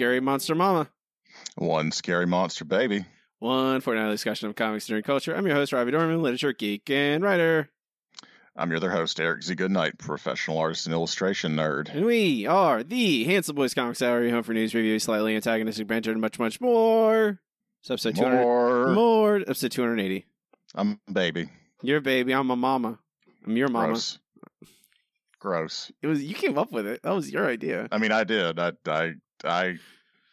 Scary monster mama. One scary monster baby. One fortnightly discussion of comics and nerd culture. I'm your host, Robbie Dorman, literature geek and writer. I'm your other host, Eric Z. Goodnight, professional artist and illustration nerd. And we are the Handsome Boys Comics Hour, your home for news, reviews, slightly antagonistic banter, and much, much more. It's episode 200. More. More. Episode 280. I'm a baby. You're a baby. I'm a mama. I'm your mama. Gross. Gross. It was you came up with it. That was your idea. I mean, I did. I, I, I,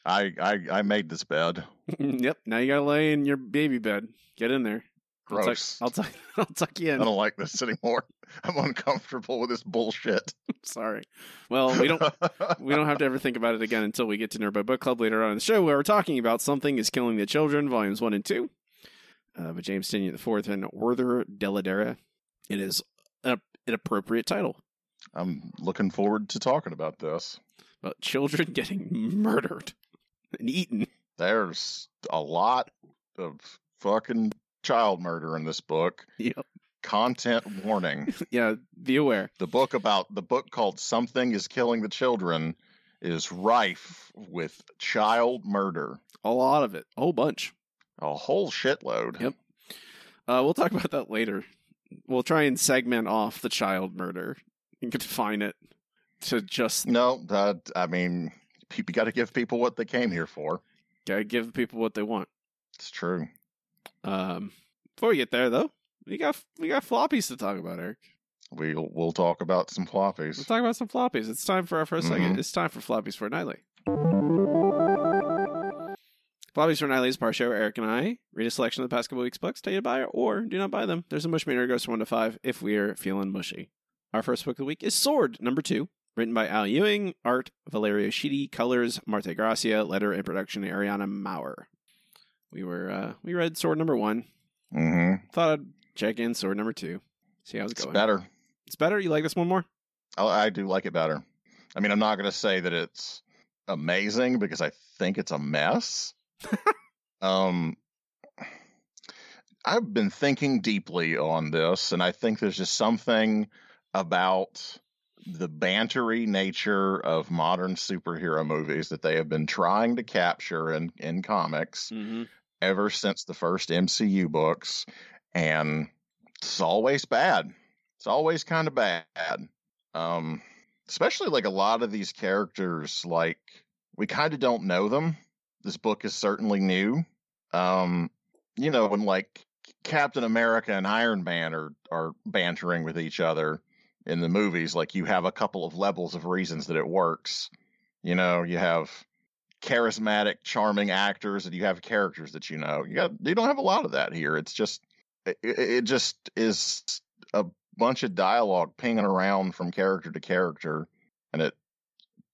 I, I, I made this bed. yep. Now you gotta lay in your baby bed. Get in there. I'll tuck, Gross. I'll tuck. I'll tuck you in. I don't like this anymore. I'm uncomfortable with this bullshit. Sorry. Well, we don't. we don't have to ever think about it again until we get to Nerd Book Club later on in the show, where we're talking about Something is Killing the Children, Volumes 1 and 2, uh, by James Tynion IV and Werther Dell'Edera. It is a, an appropriate title I'm looking forward to talking about this. About children getting murdered and eaten. There's a lot of fucking child murder in this book. Yep. Content warning. Yeah, be aware. the book about the book called Something is Killing the Children is rife with child murder. A lot of it. A whole bunch. A whole shitload. Yep. Uh, we'll talk about that later. We'll try and segment off the child murder and confine it to just No, that I mean, you got to give people what they came here for. gotta give people what they want. It's true. Um, before we get there, though, we got we got floppies to talk about, Eric. We'll we'll talk about some floppies. We'll talk about some floppies. It's time for our 1st segment. Mhm. It's time for floppies fortnightly. Floppies fortnightly is part show where Eric and I read a selection of the past couple weeks' books, tell you to buy or do not buy them. There's a mush meter goes from one to five if we're feeling mushy. Our first book of the week is Sword number two, written by Al Ewing, art Valerio Schiti, colors Marte Gracia, letter and production Ariana Maurer. We were uh, we read Sword number one. Mm-hmm. Thought I'd check in Sword number two, see how it's going. It's going. better. It's better. You like this one more? I, I do like it better. I mean, I'm not going to say that it's amazing because I think it's a mess. um, I've been thinking deeply on this, and I think there's just something about the bantery nature of modern superhero movies that they have been trying to capture in, in comics Mm-hmm. ever since the first MCU books, and it's always bad. It's always kind of bad. Um, especially like a lot of these characters, like we kind of don't know them. This book is certainly new. Um, you know, when like Captain America and Iron Man are are bantering with each other in the movies, like you have a couple of levels of reasons that it works. You know, you have charismatic, charming actors, and you have characters that you know. You got you don't have a lot of that here. It's just it, it just is a bunch of dialogue pinging around from character to character, and it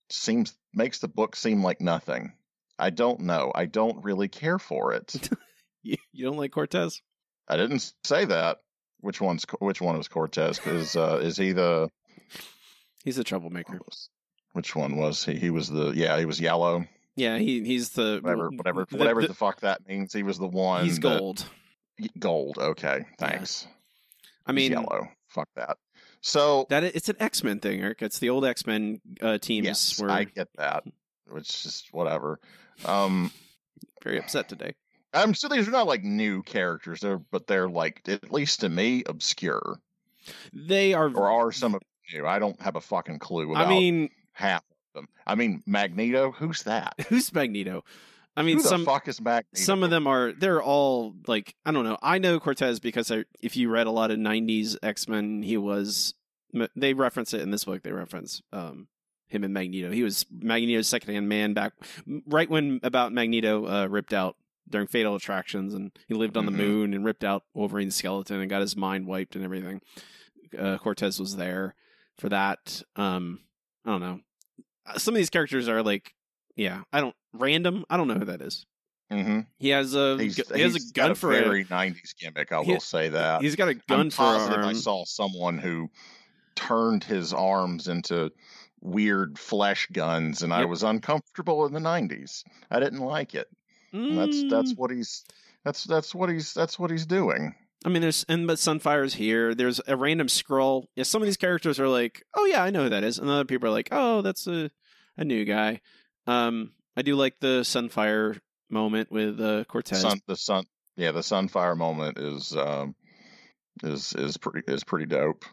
seems makes the book seem like nothing. I don't know. I don't really care for it. You, you don't like Cortez? I didn't say that. Which one's which one was Cortez? Because uh, is he the He's the troublemaker. which one was he? He was the yeah. He was yellow. Yeah, he he's the Whatever whatever the- whatever the- the, fuck that means. He was the one. he's that- gold. gold. Okay, thanks. I He's mean, yellow. Fuck that. So that it's an X Men thing, Eric. It's the old X Men uh, teams yes, were I get that. Which is whatever. Um, very upset today. I'm sure these are not like new characters, they're, but they're like at least to me obscure, They are. or are some of them new? I don't have a fucking clue about I mean, half of them. I mean, Magneto. Who's that? who's Magneto? I mean, some fuck is Magneto? some of them are. They're all like I don't know. I know Cortez because I, if you read a lot of '90s X Men, he was. They reference it in this book. They reference um, him and Magneto. He was Magneto's second hand man back right when about Magneto uh, ripped out during Fatal Attractions, and he lived on Mhm. the moon and ripped out Wolverine's skeleton and got his mind wiped and everything. Uh, Cortez was there for that. Um, I don't know. uh, some of these characters are like, yeah, I don't random. I don't know who that is. hmm He has a He's, he has a gun for a a, very '90s gimmick. I he- will say that. he's got a gun I'm for a positive I saw someone who turned his arms into weird flesh guns, and I was uncomfortable in the '90s. I didn't like it. And that's that's Mm, what he's that's that's what he's that's what he's doing. I mean, there's and but Sunfire's here. There's a random scroll. Yeah, some of these characters are like, oh yeah, I know who that is, and other people are like, oh, that's a a new guy. Um, I do like the Sunfire moment with uh, Cortez. Sun, the sun, yeah, the Sunfire moment is um is is pretty is pretty dope.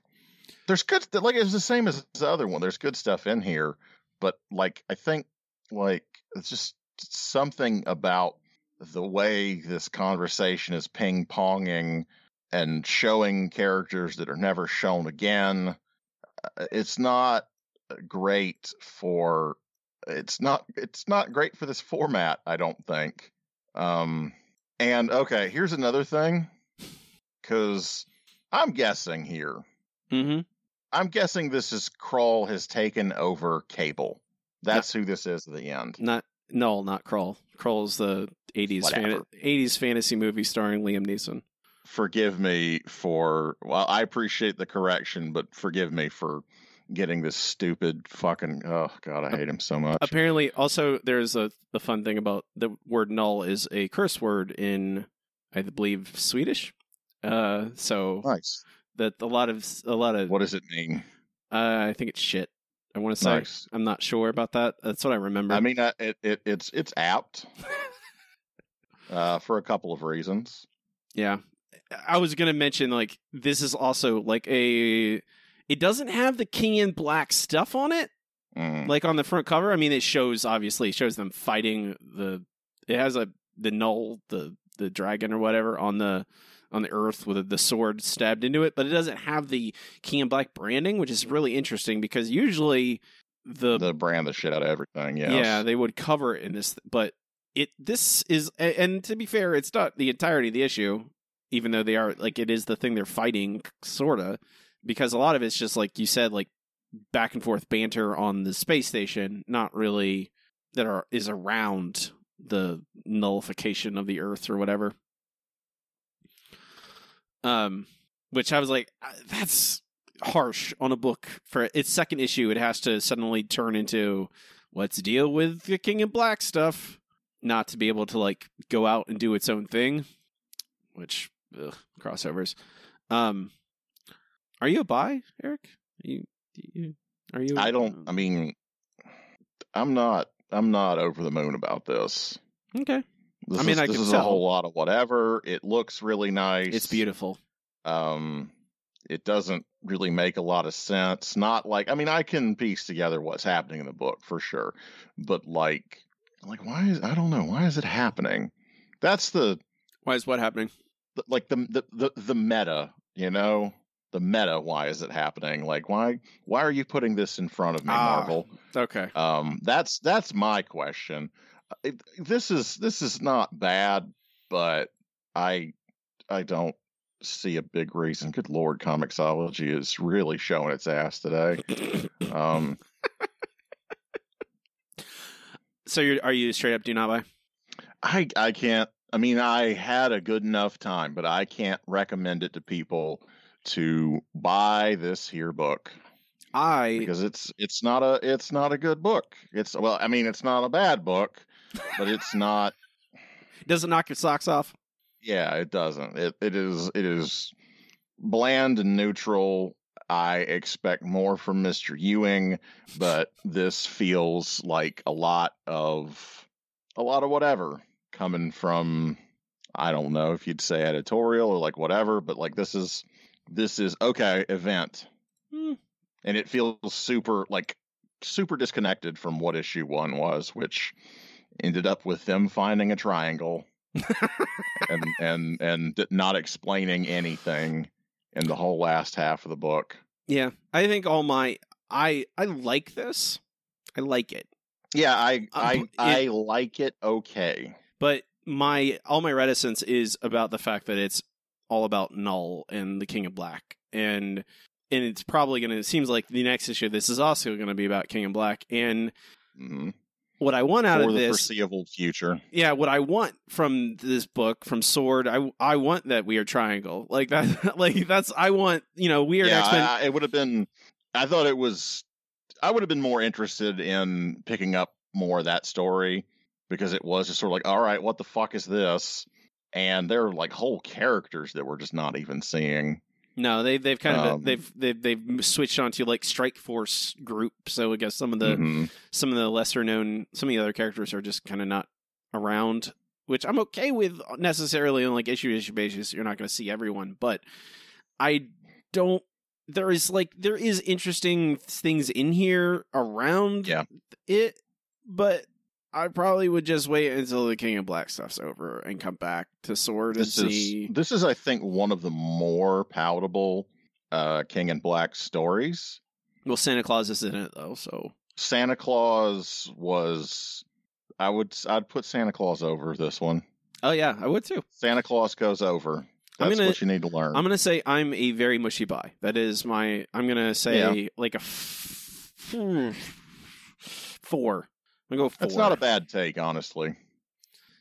There's good like it's the same as the other one. There's good stuff in here, but like I think like it's just something about the way this conversation is ping ponging and showing characters that are never shown again. uh, It's not great for it's not it's not great for this format i don't think um and okay here's another thing because i'm guessing here mm-hmm. i'm guessing this is crawl has taken over cable that's who this is at the end Not no, not Krull. Krull's the '80s fan, '80s fantasy movie starring Liam Neeson. forgive me for well i appreciate the correction but forgive me for getting this stupid fucking oh god i hate him so much Apparently, also there's a the fun thing about the word knull is a curse word in I believe Swedish. Uh, so nice that a lot of a lot of what does it mean uh, I think it's shit. I want to say nice I'm not sure about that. That's what I remember. I mean, uh, it, it it's it's apt uh, for a couple of reasons. Yeah. I was going to mention like this is also like a it doesn't have the king in black stuff on it Mm. like on the front cover. I mean it shows obviously it shows them fighting the it has a the null the the dragon or whatever on the on the earth with the sword stabbed into it, but it doesn't have the king and black branding, which is really interesting because usually the the brand the shit out of everything. Yeah, yeah, they would cover it in this, but it this is, and to be fair, it's not the entirety of the issue, even though they are like it is the thing they're fighting, sorta, because a lot of it's just like you said, like back and forth banter on the space station, not really that are is around the nullification of the Earth or whatever. Um, which I was like, "Uh, that's harsh on a book for its second issue. It has to suddenly turn into let's deal with the King in Black stuff, not to be able to like go out and do its own thing. Which ugh, crossovers. Um, are you a buy, Eric? Are you, you are you? I don't. I mean, I'm not. I'm not over the moon about this. Okay, This I mean, is, I this can is tell. a whole lot of whatever. It looks really nice. it's beautiful. Um, it doesn't really make a lot of sense. Not like I mean, I can piece together what's happening in the book for sure, but like, like why is I don't know why is it happening? That's the Why is what happening? the- like the the the, the meta, you know, the meta. Why is it happening? Like why why are you putting this in front of me, Ah. Marvel? Okay, Um, that's that's my question. This is this is not bad, but I I don't see a big reason. Good lord, Comixology is really showing its ass today. Um, so you're are you straight up do not buy? I I can't. I mean, I had a good enough time, but I can't recommend it to people to buy this here book I because it's it's not a it's not a good book. It's well, I mean, it's not a bad book, but it's not. does it knock your socks off? Yeah, it doesn't. It it is it is bland and neutral. I expect more from Mr. Ewing, but this feels like a lot of a lot of whatever coming from I don't know if you'd say editorial or like whatever, but like this is this is okay, event. Hmm. And it feels super like super disconnected from what issue 1 was, which ended up with them finding a triangle and and and not explaining anything in the whole last half of the book. Yeah, I think all my I I like this. I like it, Yeah, I Uh, I but it- I like it okay. but my all my reticence is about the fact that it's all about Knull and the King of Black, and and it's probably gonna. It seems like the next issue. This is also gonna be about King of Black, and Mhm. What I want out of the this foreseeable future. yeah, what I want from this book, from Sword, I I want that weird triangle, like that, like that's I want you know weird yeah, X Men. I, I- it would have been. I thought it was. I would have been more interested in picking up more of that story because it was just sort of like, all right, what the fuck is this? And there are like whole characters that we're just not even seeing. No, they they've kind of Um, they've they've they've switched onto like Strike Force group. So I guess some of the Mhm. some of the lesser known some of the other characters are just kind of not around, which I'm okay with necessarily on like issue issue basis. You're not going to see everyone, but I don't. There is like there is interesting things in here around Yeah. it, but I probably would just wait until the King of Black stuff's over and come back to Sword and This see. is this is, I think, one of the more palatable uh, King and Black stories. Well, Santa Claus is in it though, so Santa Claus was. I would. I'd put Santa Claus over this one. oh yeah, I would too. Santa Claus goes over. I'm That's gonna- what you need to learn. I'm gonna say I'm a very mushy buy. That is my. I'm gonna say like a f- four. I'm gonna go four. That's not a bad take, honestly.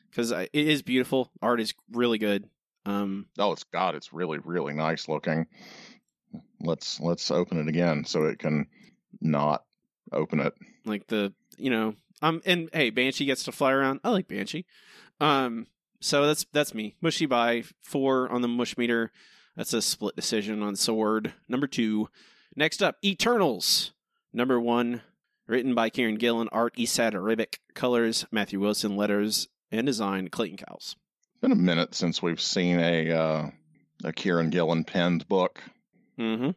because it is beautiful. Art is really good. Um, Oh, it's God, it's really, really nice looking. Let's let's open it again so it can not open it. like the you know um and hey banshee gets to fly around i like banshee um so that's that's me mushy by four on the mush meter that's a split decision on sword number two next up eternals number one written by kieron gillen art esad ribic colors matthew wilson letters and design clayton cowles It's Been a minute since we've seen a uh, a Kieron Gillen penned book. mm-hmm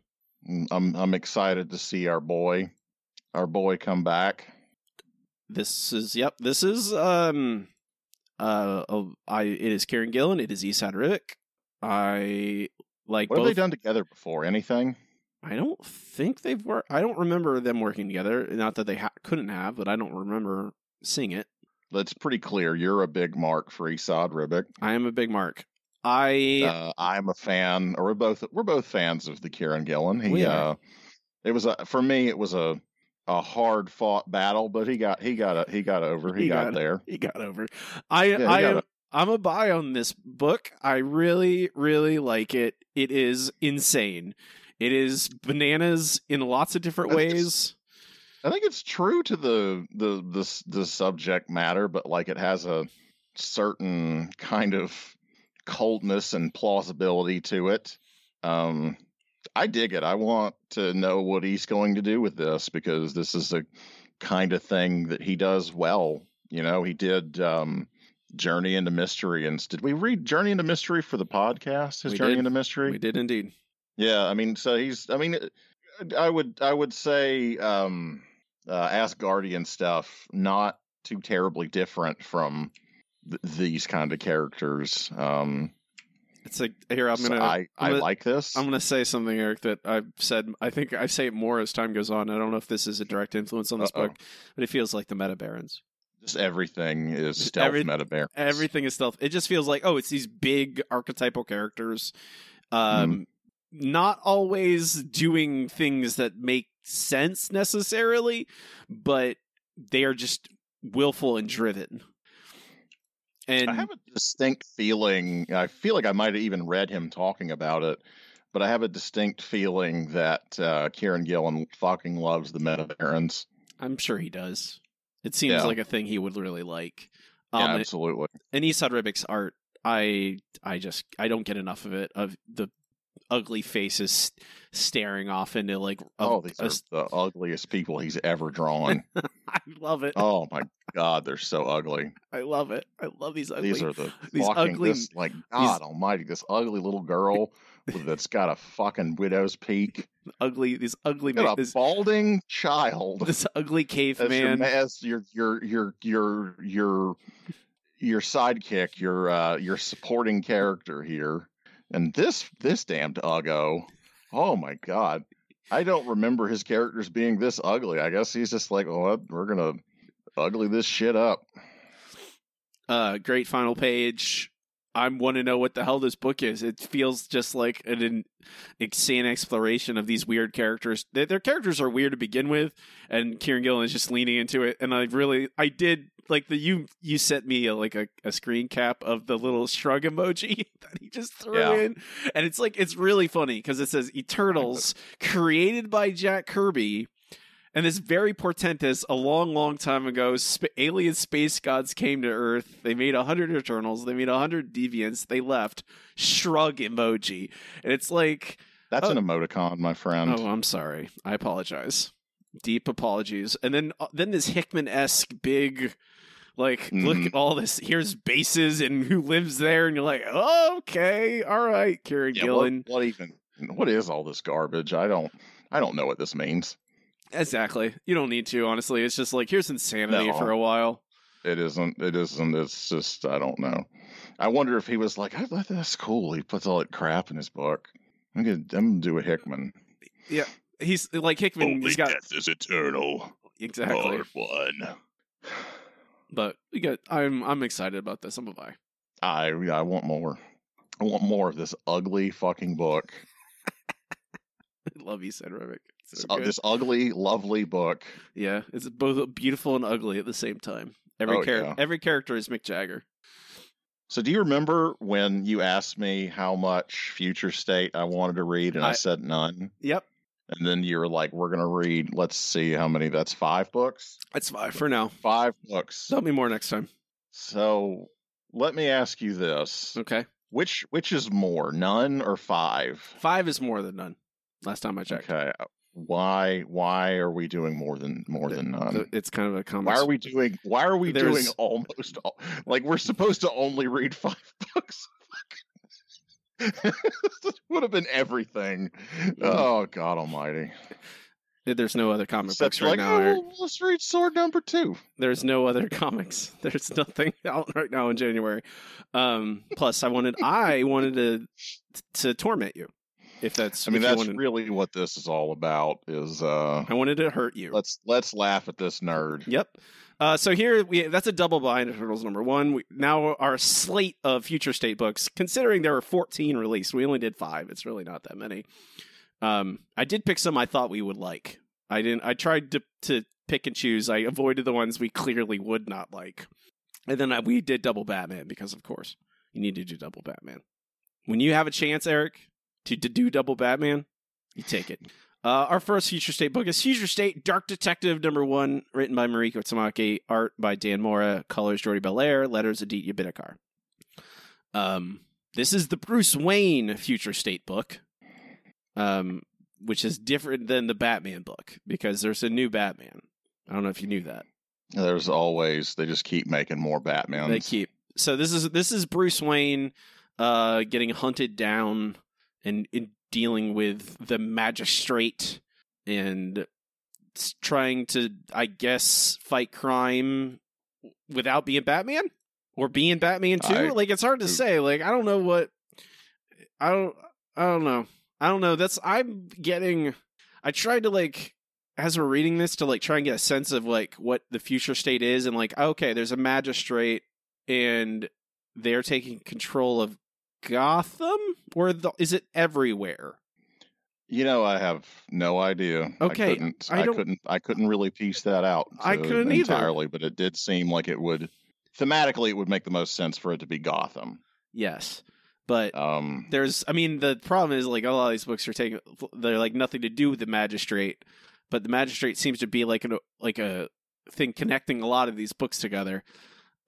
Mm, I'm I'm excited to see our boy, our boy come back. this is yep this is um uh i it is kieron gillen it is esad ribic i like What both have they done together before? Anything? I don't think they've worked. I don't remember them working together. Not that they ha- couldn't have, but I don't remember seeing it. That's pretty clear. You're a big mark for Esad Ribic. I am a big mark. I Uh, I'm a fan, or we're both we're both fans of the Kieron Gillen. He We are. uh, it was a for me it was a a hard fought battle, but he got he got a, he got over. He, He got, got there. he got over. I Yeah, I am it. I'm a buy on this book. I really really like it. It is insane. It is bananas in lots of different That's ways. I think it's true to the the the the subject matter, but like it has a certain kind of coldness and plausibility to it. Um, I dig it. I want to know what he's going to do with this because this is a kind of thing that he does well. You know, he did um, Journey into Mystery, and did we read Journey into Mystery for the podcast? His We Journey did. into Mystery. we did indeed. Yeah, I mean, so he's. I mean, I would. I would say, um, uh, Asgardian stuff not too terribly different from th- these kind of characters. Um, It's like here I'm gonna I I'm I gonna- like this. I'm going to say something, Eric, that I've said. I think I say it more as time goes on. I don't know if this is a direct influence on this Uh-oh. book, but it feels like the Meta Barons. Just everything is stealth Every- meta bear. Everything is stealth. It just feels like, oh, it's these big archetypal characters. Um, Not always doing things that make sense necessarily, but they are just willful and driven. And I have a distinct feeling. I feel like I might have even read him talking about it, but I have a distinct feeling that uh, Kieron Gillen fucking loves the meta barons. I'm sure he does. It seems Yeah. like a thing he would really like. Yeah, Um, absolutely. and Esad Ribic's art, I I just I don't get enough of it. Of the ugly faces staring off into like a- Oh, these a are the ugliest people he's ever drawn. I love it. oh my god, they're so ugly. I love it. I love these ugly. These are the these fucking ugly- this like God Almighty, this ugly little girl that's got a fucking widow's peak, ugly. These ugly got man. a This, balding child this ugly cave as your man. as your your your your your your sidekick, your uh your supporting character here, and this this damned uggo. Oh my god. I don't remember his characters being this ugly. I guess he's just like, oh, we're gonna ugly this shit up. Uh, great final page. I want to know what the hell this book is. It feels just like an, an insane exploration of these weird characters. Their, their characters are weird to begin with, and Kieron Gillen is just leaning into it. And I really, I did like the you you sent me a, like a, a screen cap of the little shrug emoji that he just threw Yeah. in, and it's like it's really funny because it says Eternals created by Jack Kirby. And this very portentous, a long, long time ago, sp- alien space gods came to Earth. They made a hundred Eternals. They made a hundred Deviants. They left. Shrug emoji, and it's like, That's Oh. an emoticon, my friend. oh, I'm sorry. I apologize. Deep apologies. And then, uh, then this Hickman esque big, like, look Mhm. at all this. Here's bases and who lives there, and you're like, oh, okay, all right, karen Yeah, what, what even? What is all this garbage? I don't. I don't know what this means. Exactly. You don't need to. Honestly, it's just like here's insanity No. for a while. It isn't. It isn't. It's just. I don't know. I wonder if he was like, I, thought that's cool. He puts all that crap in his book. I'm gonna. I'm gonna do a Hickman. Yeah, he's like Hickman. he's got death is eternal. exactly. one. But we got. I'm I'm excited about this. I'm a buy. I. I want more. I want more of this ugly fucking book. I love you, Esad Ribic. This, So uh, this ugly, lovely book. Yeah, it's both beautiful and ugly at the same time. Every Oh, char- yeah. every character is Mick Jagger. So, do you remember when you asked me how much Future State I wanted to read, and I, I- said none? Yep, And then you were like, "We're gonna read. Let's see how many. That's five books. that's fine for now. Five books. Tell me more next time. So, let me ask you this: Okay, which which is more, none or five? five is more than none. Last time I checked, Okay. Why why are we doing more than more than none? The- it's kind of a comic. why are we doing why are we doing almost all, like we're supposed to only read five books? this would have been everything. Oh God Almighty! There's no other comic Except books right like, now. oh, well, let's read Sword Number Two. There's no other comics. There's nothing out right now in January. Um, plus, I wanted I wanted to to torment you. If that's I mean, that's wanted- really what this is all about. Is uh, I wanted to hurt you. let's let's laugh at this nerd. Yep. Uh, so here we that's a double bind of Eternals number one. We, now our slate of future state books, considering there were 14 released, we only did five. It's really not that many. Um, I did pick some I thought we would like. I didn't. I tried to to pick and choose. I avoided the ones we clearly would not like, and then I, we did double Batman because, of course, you need to do double Batman. When you have a chance, Eric, to, to do double Batman, you take it. Uh, our first Future State book is Future State Dark Detective number one, written by Mariko Tamaki, art by Dan Mora, colors Jordie Bellaire, letters Aditya Bidikar. Um, this is the Bruce Wayne Future State book, um, which is different than the Batman book because there's a new Batman. I don't know if you knew that. There's always they just keep making more Batmans. They keep so this is this is Bruce Wayne uh getting hunted down and, and dealing with the magistrate and trying to I guess fight crime without being Batman or being Batman too. I- like it's hard to say. Like I don't know what I don't I don't know. I don't know. That's I'm getting I tried to like as we're reading this to like try and get a sense of like what the future state is and like okay, there's a magistrate and they're taking control of Gotham or the, is it everywhere? You know, I have no idea. Okay, I couldn't. I I, couldn't. I couldn't really piece that out. I couldn't either. entirely, but it did seem like it would. Thematically, it would make the most sense for it to be Gotham. Yes. But Um, there's I mean the problem is like a lot of these books are taking they're like nothing to do with the magistrate, but the magistrate seems to be like a like a thing connecting a lot of these books together.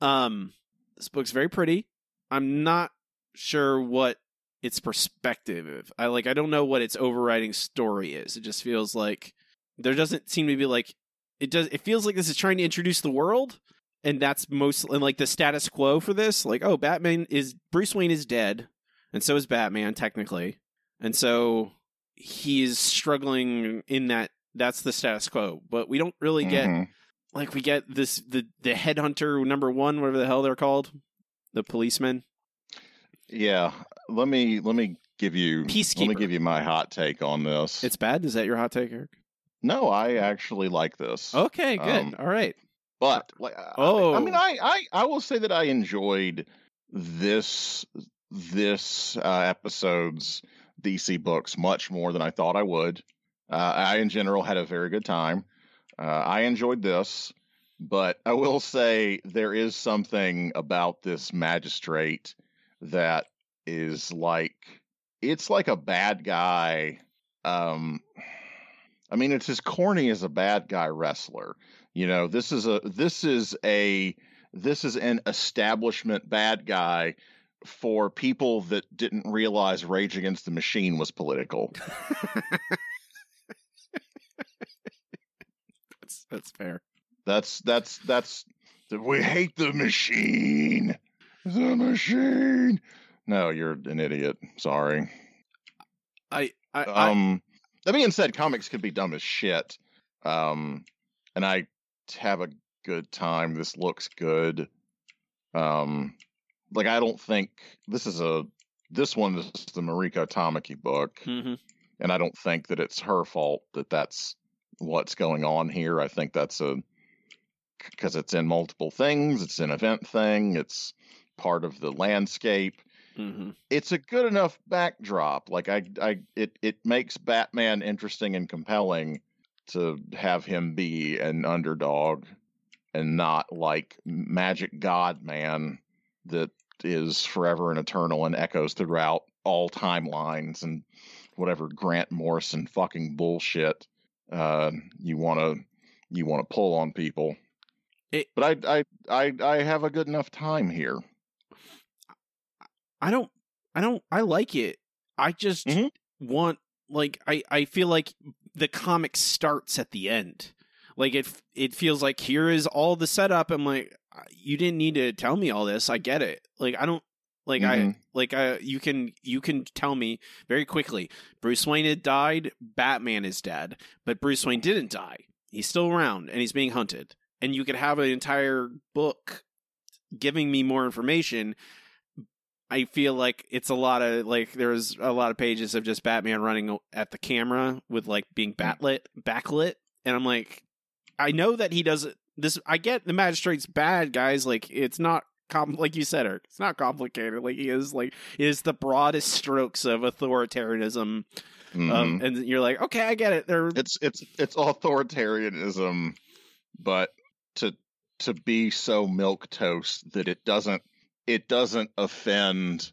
Um this book's very pretty. I'm not sure what its perspective. I like I don't know what its overriding story is. It just feels like there doesn't seem to be like it does it feels like this is trying to introduce the world and that's most and like the status quo for this like oh batman is bruce wayne is dead and so is batman technically and so he's struggling in that that's the status quo but we don't really get mhm. like we get this the the headhunter number one whatever the hell they're called the policeman Yeah. Let me. Let me give you. Let me give you my hot take on this. it's bad is that your hot take eric no, I actually like this. okay good Um, all right But like, I- Oh. I mean, I, I, I will say that I enjoyed this this uh, episode's DC books much more than I thought I would. Uh, I, in general, had a very good time. Uh, I enjoyed this, but I will say there is something about this magistrate that is like it's like a bad guy. Um, I mean, it's as corny as a bad guy wrestler. You know, this is a this is a this is an establishment bad guy for people that didn't realize Rage Against the Machine was political. That's that's fair. That's that's that's we hate the machine. The machine. No, you're an idiot. Sorry. I I, I Um that being said, comics could be dumb as shit. Um and I have a good time. This looks good. Um like I don't think this is a this one is the Mariko Tamaki book. mhm. and I don't think that it's her fault that that's what's going on here. I think that's a because it's in multiple things. It's an event thing. It's part of the landscape. Mhm. It's a good enough backdrop. Like I, I, it it makes Batman interesting and compelling to have him be an underdog and not like Magic God Man that is forever and eternal and echoes throughout all timelines and whatever Grant Morrison fucking bullshit uh, you want to you want to pull on people. It- but I, I I I have a good enough time here. I don't I don't I like it. I just Mhm. want like I I feel like the comic starts at the end. Like it it feels like here is all the setup. I'm like you didn't need to tell me all this. I get it. Like I don't like I Mhm. like I you can you can tell me very quickly. Bruce Wayne had died, Batman is dead, but Bruce Wayne didn't die. He's still around and he's being hunted. And you could have an entire book giving me more information I feel like it's a lot of like there's a lot of pages of just Batman running at the camera with like being backlit, backlit, and I'm like, I know that he does it. This I get the magistrate's bad, guys. Like it's not com like you said, Eric. It's not complicated. Like he is like is the broadest strokes of authoritarianism, Mhm. um, and you're like, okay, I get it. They're it's it's it's authoritarianism, but to to be so milk toast that it doesn't it doesn't offend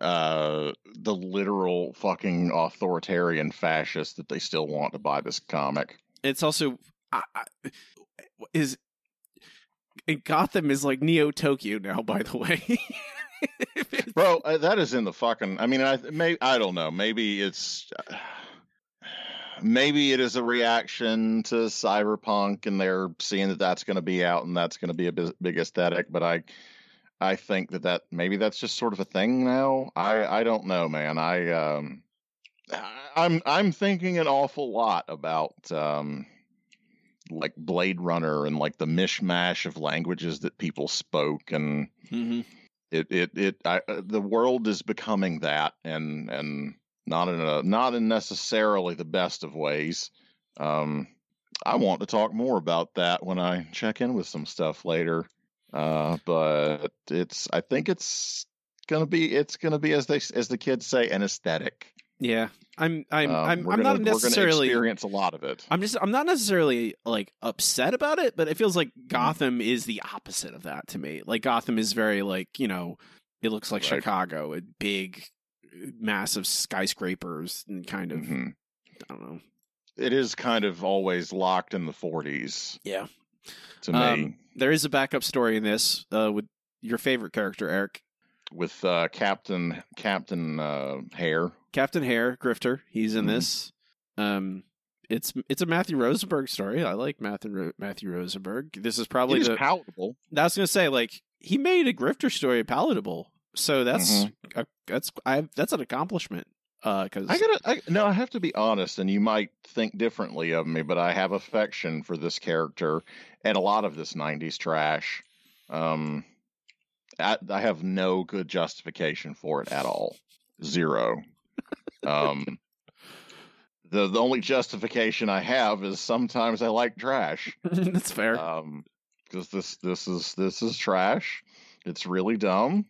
uh the literal fucking authoritarian fascists that they still want to buy this comic. it's also I, I, is Gotham is like Neo Tokyo now. By the way, Bro, uh, that is in the fucking. I mean, I may I don't know. Maybe it's maybe it is a reaction to cyberpunk, and they're seeing that that's going to be out, and that's going to be a big aesthetic. But I, I think that that maybe that's just sort of a thing now. I I don't know, man. I um, I'm I'm thinking an awful lot about um, like Blade Runner and like the mishmash of languages that people spoke and Mhm. it it it I, uh, the world is becoming that and and not in a not in necessarily the best of ways um i want to talk more about that when i check in with some stuff later uh but it's i think it's gonna be it's gonna be as they as the kids say an aesthetic Yeah, I'm. I'm. Um, I'm. I'm gonna, not necessarily. experience a lot of it I'm just. I'm not necessarily like upset about it, but it feels like Mm-hmm. Gotham is the opposite of that to me. Like Gotham is very like you know, it looks like Right. Chicago, big, massive skyscrapers and kind of. Mhm. I don't know. it is kind of always locked in the 40s Yeah. To me Um, There is a backup story in this uh, with your favorite character, Eric. with uh captain captain uh hare Captain Hare, Grifter. He's in Mhm. this. Um, it's it's a Matthew Rosenberg story. I like Matthew Matthew Rosenberg. This is probably the. palatable I was gonna say like he made a Grifter story palatable. So that's Mm-hmm. a, that's I that's an accomplishment. Uh, I gotta, I, no, I have to be honest, and you might think differently of me, but I have affection for this character and a lot of this '90s trash. Um, I, I have no good justification for it at all, zero. Um, the the only justification I have is sometimes I like trash. that's fair. Um, because this this is this is trash. It's really dumb.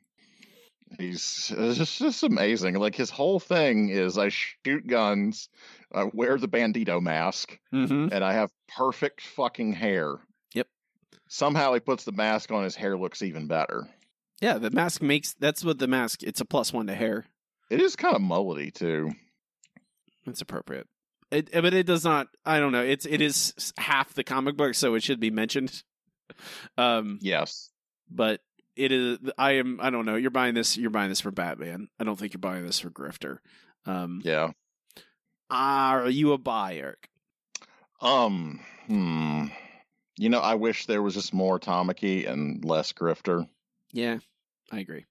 He's it's just just amazing. Like his whole thing is I shoot guns, I wear the bandito mask, Mm-hmm. and I have perfect fucking hair. Yep. Somehow he puts the mask on, his hair looks even better. Yeah, the mask makes that's what the mask. It's a plus one to hair. It is kind of mullety too. It's appropriate. It, but it does not. I don't know. It's it is half the comic book, so it should be mentioned. Um, Yes. but it is. I am. I don't know. You're buying this. You're buying this for Batman. I don't think you're buying this for Grifter. Um, Yeah. are you a buy, Eric? Um. Hmm. You know, I wish there was just more Tamaki and less Grifter. Yeah, I agree.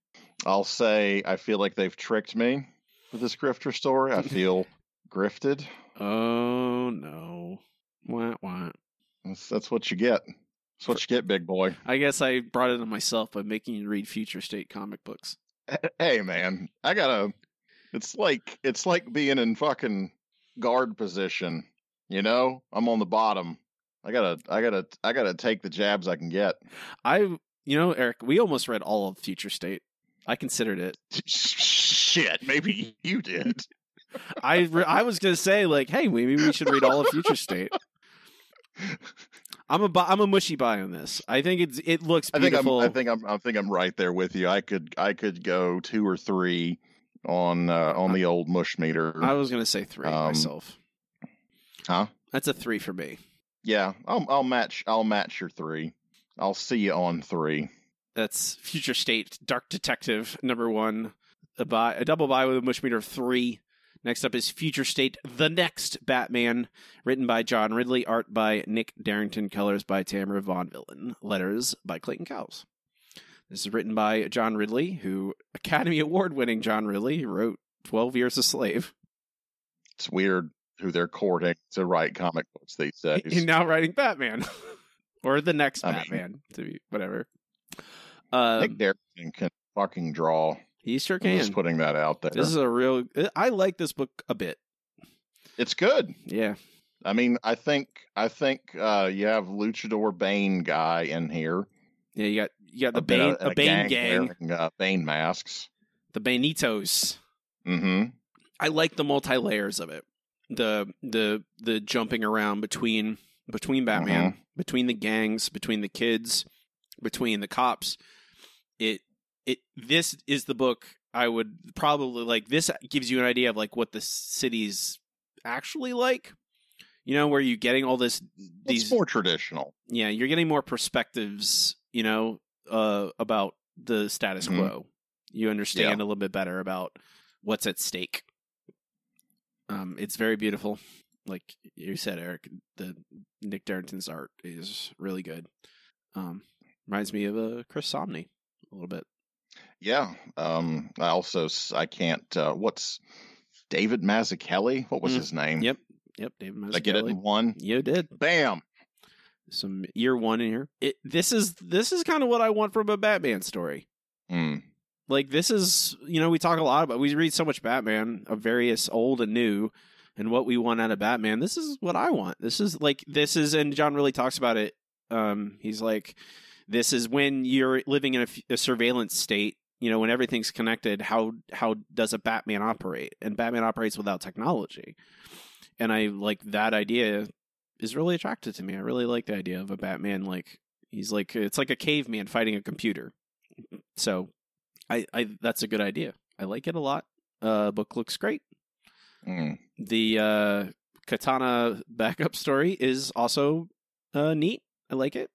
I'll say I feel like they've tricked me with this Grifter story. I feel grifted. Oh no. What what? That's, that's what you get. That's what you get, big boy. I guess I brought it on myself by making you read Future State comic books. Hey, man, I gotta. It's like it's like being in fucking guard position. You know, I'm on the bottom. I gotta, I gotta, I gotta take the jabs I can get. I, you know, Eric, we almost read all of Future State. I considered it. Shit, maybe you did. I, re- I was gonna say like, hey, maybe we should read all of Future State. I'm a, I'm a mushy buy on this. I think it's, it looks I think I'm, beautiful. I think I'm, I think I'm right there with you. I could, I could go two or three on, uh, on the old mush meter. I was gonna say three Um, myself. Huh? That's a three for me. Yeah, I'll, I'll match, I'll match your three. I'll see you on three. That's Future State Dark Detective number one. A buy, a double buy with a mush meter of three. Next up is Future State, The Next Batman, written by John Ridley, art by Nick Derington, colors by Tamra Bonvillain, letters by Clayton Cowles. This is written by John Ridley, who Academy Award winning John Ridley, wrote 12 Years a Slave. It's weird who they're courting to write comic books these days. He's now writing Batman. or the next I mean- Batman, to be whatever. Um, Nick Derington can fucking draw. He sure I'm just putting that out there. This is a real. I like this book a bit. it's good. Yeah. I mean, I think I think uh, you have Luchador Bane guy in here. Yeah, you got you got the A Bane, of- a Bane gang, wearing, uh, Bane masks. the Banitos. Mm-hmm. I like the multi layers of it. The the the jumping around between between Batman, between the gangs, between the kids, between the cops. It it this is the book I would probably like. This gives you an idea of like what the city's actually like. You know, where you're getting all this these It's more traditional. yeah, you're getting more perspectives, you know, uh, about the status Mhm. quo. You understand Yeah. a little bit better about what's at stake. Um, it's very beautiful. Like you said, Eric, the Nick Derington's art is really good. Um, reminds me of a Chris Samnee a little bit. Yeah. Um. I also I can't. Uh, what's David Mazzucchelli? What was Mm, his name? Yep. Yep, David Did I get it in one. You did Bam. some year one in here. It this is this is kind of what I want from a Batman story. Mm. like this is you know we talk a lot about we read so much batman of various old and new and what we want out of batman this is what i want this is like this is and john ridley talks about it um he's like this is when you're living in a surveillance state you know when everything's connected how how does a batman operate and batman operates without technology and i like that idea is really attractive to me i really like the idea of a batman like he's like it's like a caveman fighting a computer so I, I that's a good idea. I like it a lot. Uh, book looks great. Mm. The uh, Katana backup story is also uh, neat. I like it.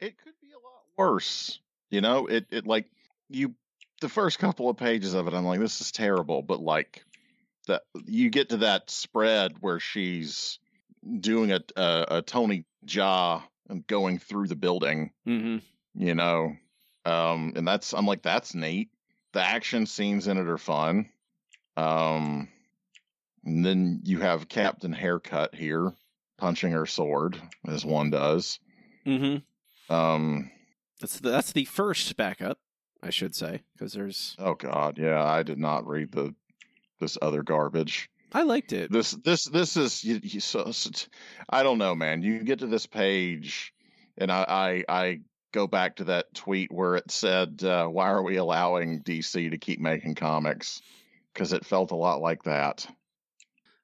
It could be a lot worse. You know, it it like you the first couple of pages of it, I'm like, this is terrible. But like that, you get to that spread where she's doing a a, a Tony Jaa and going through the building. Mm-hmm. You know, um, and that's I'm like, that's neat. The action scenes in it are fun. Um, and then you have Captain Haircut here punching her sword as one does. Mm-hmm. Um, That's the, that's the first backup, I should say, because there's Oh God, yeah, I did not read the this other garbage. I liked it. This this this is you, you, so, so- I don't know, man. You get to this page, and I I I go back to that tweet where it said, uh, "Why are we allowing DC to keep making comics?" Because it felt a lot like that.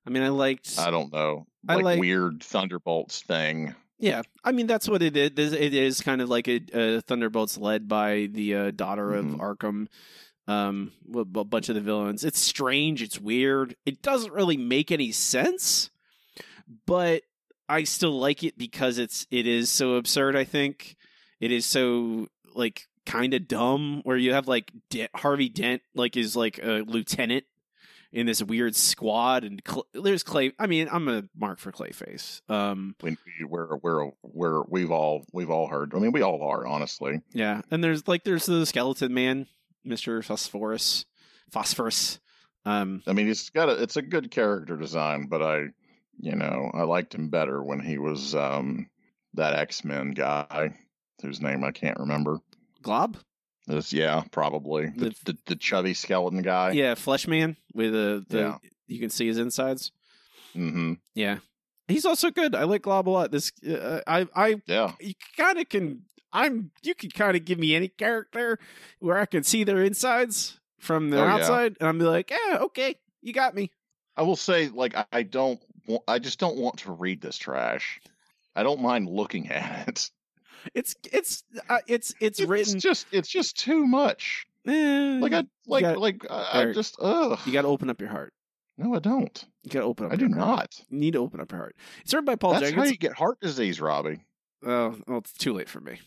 I mean, I liked. I don't know, I like, like- weird Thunderbolts thing. Yeah, I mean that's what it is. It is kind of like a, a Thunderbolts led by the uh, daughter of Mhm. Arkham, um, with a bunch of the villains. It's strange. It's weird. It doesn't really make any sense, but I still like it because it's it is so absurd. I think it is so like kind of dumb. Where you have like De- Harvey Dent like is like a lieutenant in this weird squad, and Cl- there's Clay. I mean, I'm a mark for Clayface. Um, we, we're we're we're we've all we've all heard. I mean, we all are honestly. Yeah, and there's like there's the skeleton man, Mister Phosphorus, Phosphorus. Um, I mean, he's got a it's a good character design, but I, you know, I liked him better when he was um that X Men guy whose name I can't remember. Glob. This, yeah, probably the, The- the the chubby skeleton guy. Yeah, Flesh Man with a the Yeah. you can see his insides. Mm-hmm. Yeah, he's also good. I like Glob a lot. This uh, I I Yeah. you kind of can. I'm you can kind of give me any character where I can see their insides from their Oh, yeah. outside, and I'm be like, yeah, okay, you got me. I will say, like, I, don't, I just don't want to read this trash. I don't mind looking at it. It's it's uh, it's it's written. just, it's just too much. eh, Like I, like, got- like I, I just, ugh. you got to open up your heart. no, I don't. You got to open up. I do heart. not. You need to open up your heart. It's written by Paul That's how Jenkins. you get heart disease, Robbie. Oh, well, it's too late for me.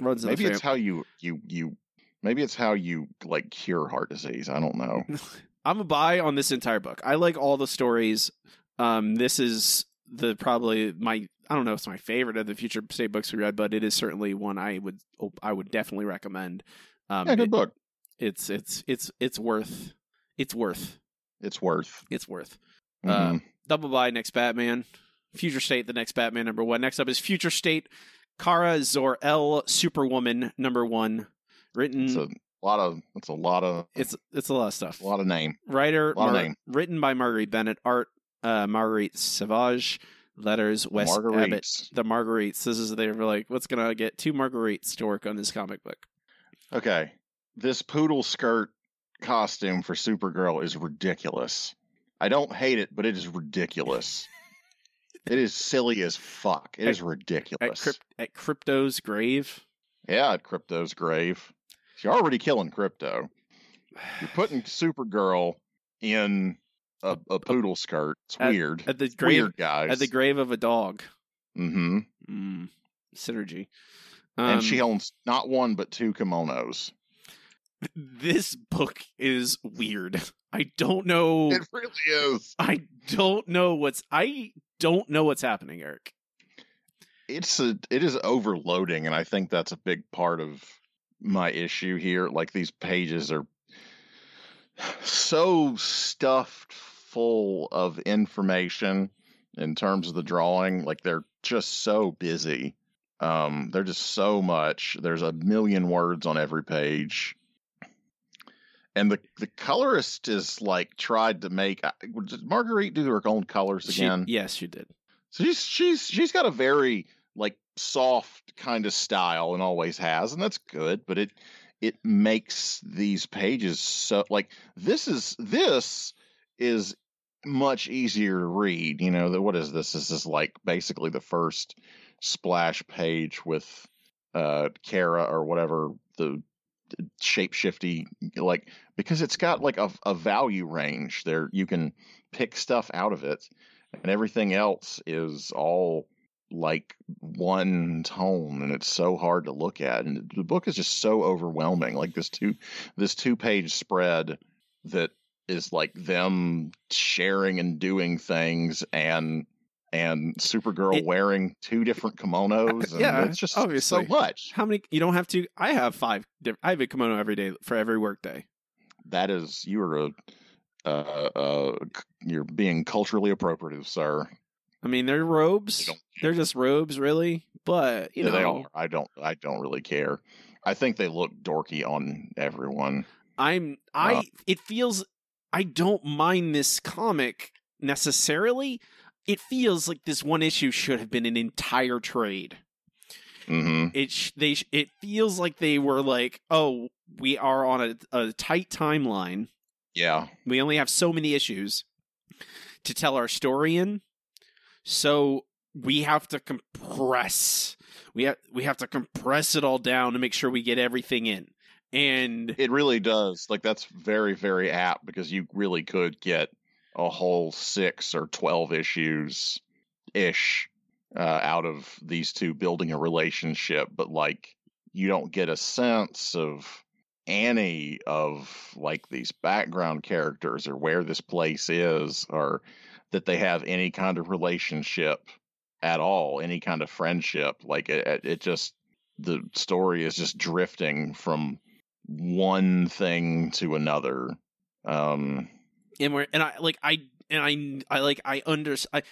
Runs Maybe it's how you, you, you. Maybe it's how you like cure heart disease. I don't know. I'm a buy on this entire book. I like all the stories. Um, this is the probably my I don't know if it's my favorite of the future state books we read, but it is certainly one I would I would definitely recommend. Um, yeah, good it- book. it's it's it's it's worth it's worth It's worth. it's worth. Mhm. Uh, double by next Batman. Future State, the next Batman number one. Next up is Future State, Kara Zor-El, Superwoman number one. Written, it's a lot of. It's a lot of. it's it's a lot of stuff. a lot of name. Writer, lot of name. written by Marguerite Bennett. Art, uh, Marguerite Sauvage. Letters, Wes Abbott. The Marguerites. This is they were like, what's gonna get two Marguerites to work on this comic book? Okay, this poodle skirt costume for Supergirl is ridiculous. I don't hate it, but it is ridiculous. it is silly as fuck. It At- is ridiculous. At, Crypt- at Crypto's grave. yeah, at Crypto's grave. You're already killing Crypto. You're putting Supergirl in a, a poodle skirt. It's At- weird. At the grave. weird, guys. At the grave of a dog. mm-hmm. Mm, synergy. and Um, she owns not one but two kimonos. this book is weird. I don't know. It really is. I don't know what's. I don't know what's happening, Eric. it's a it is overloading and i think that's a big part of my issue here like these pages are so stuffed full of information in terms of the drawing like they're just so busy um they're just so much there's a million words on every page and the the colorist is like tried to make did marguerite do her own colors She- again yes, she did. so she's she's she's got a very like soft kind of style and always has, and that's good. But it it makes these pages so like this is this is much easier to read. You know, that what is this? This is like basically the first splash page with uh Kara or whatever the shape shifty like because it's got like a, a value range there you can pick stuff out of it and everything else is all like one tone and it's so hard to look at and the book is just so overwhelming like this two this two page spread that is like them sharing and doing things and and supergirl It- wearing two different kimonos and Yeah, it's just obviously. so much How many? You don't have to. I have five. I have a kimono every day for every work day. that is you're a uh, uh, you're being culturally appropriative, sir. I mean, they're robes. They they're just robes, really. But you Yeah, know, they are. I don't. I don't really care. I think they look dorky on everyone. I'm. I. Uh, it feels. I don't mind this comic necessarily. It feels like this one issue should have been an entire trade. hmm it sh- they sh- it feels like they were like, oh, we are on a, a tight timeline. Yeah. We only have so many issues to tell our story in, so we have to compress. We have we have to compress it all down to make sure we get everything in. And It really does. Like that's very, very apt because you really could get a whole six or twelve issues ish uh, out of these two building a relationship, but like you don't get a sense of any of like these background characters or where this place is or that they have any kind of relationship at all, any kind of friendship. Like it- it just the story is just drifting from one thing to another. Um, and we're and I like I and I I like I under I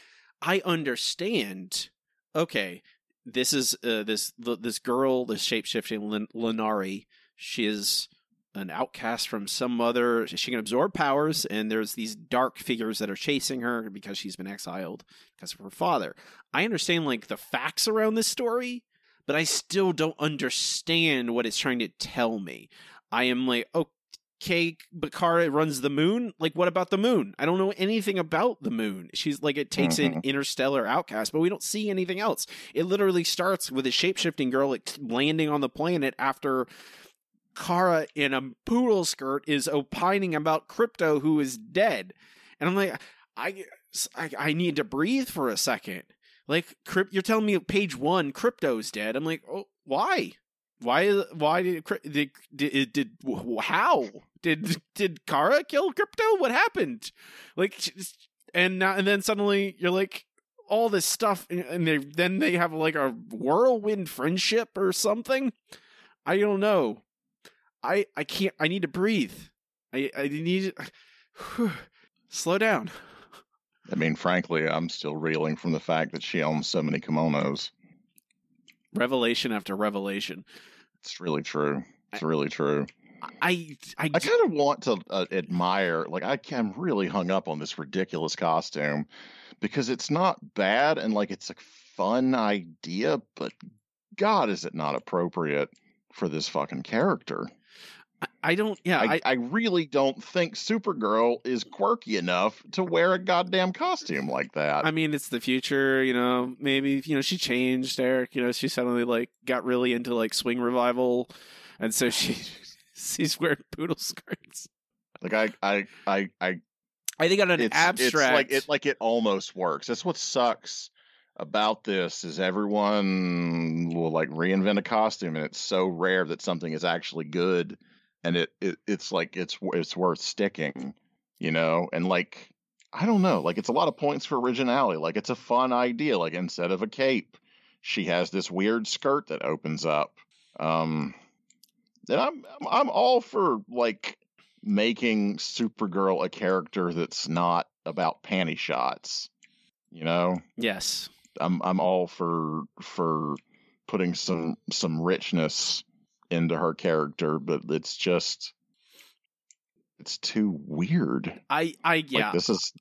I understand. Okay, this is uh, this this girl, this shape shifting Lin- Linari. She is an outcast from some other. She can absorb powers, and there's these dark figures that are chasing her because she's been exiled because of her father. I understand like the facts around this story, but I still don't understand what it's trying to tell me. I am like, okay, Bakara runs the moon. Like, what about the moon? I don't know anything about the moon. She's like, it takes an mm-hmm. interstellar outcast, but we don't see anything else. It literally starts with a shape shifting girl like, landing on the planet after Kara in a poodle skirt is opining about Crypto, who is dead. And I'm like, I, I, I need to breathe for a second. Like, Crypt, you're telling me page one, Crypto's dead. I'm like, oh, why? Why? Why did did did, did how did did Kara kill Crypto? What happened? Like, and now and then suddenly you're like all this stuff, and they then they have like a whirlwind friendship or something. I don't know. I I can't. I need to breathe. I I need slow down. I mean, frankly, I'm still reeling from the fact that she owns so many kimonos. Revelation after revelation. It's really true. It's really true. I I, I kind of want to uh, admire, like, I am really hung up on this ridiculous costume because it's not bad and, like, it's a fun idea, but God, is it not appropriate for this fucking character? I don't. Yeah, I, I, I really don't think Supergirl is quirky enough to wear a goddamn costume like that. I mean, it's the future, you know. Maybe you know she changed, Eric. You know, she suddenly like got really into like swing revival, and so she she's wearing poodle skirts. like I, I, I, I I think on an it's, abstract, it's like it like it almost works. That's what sucks about this is everyone will like reinvent a costume and it's so rare that something is actually good and it, it it's like it's it's worth sticking, you know? And like I don't know, like it's a lot of points for originality. Like it's a fun idea. Like instead of a cape, she has this weird skirt that opens up. Um and I'm I'm, I'm all for like making Supergirl a character that's not about panty shots. You know, yes, I'm I'm all for for putting some some richness into her character, but it's just it's too weird. I I yeah, Like this is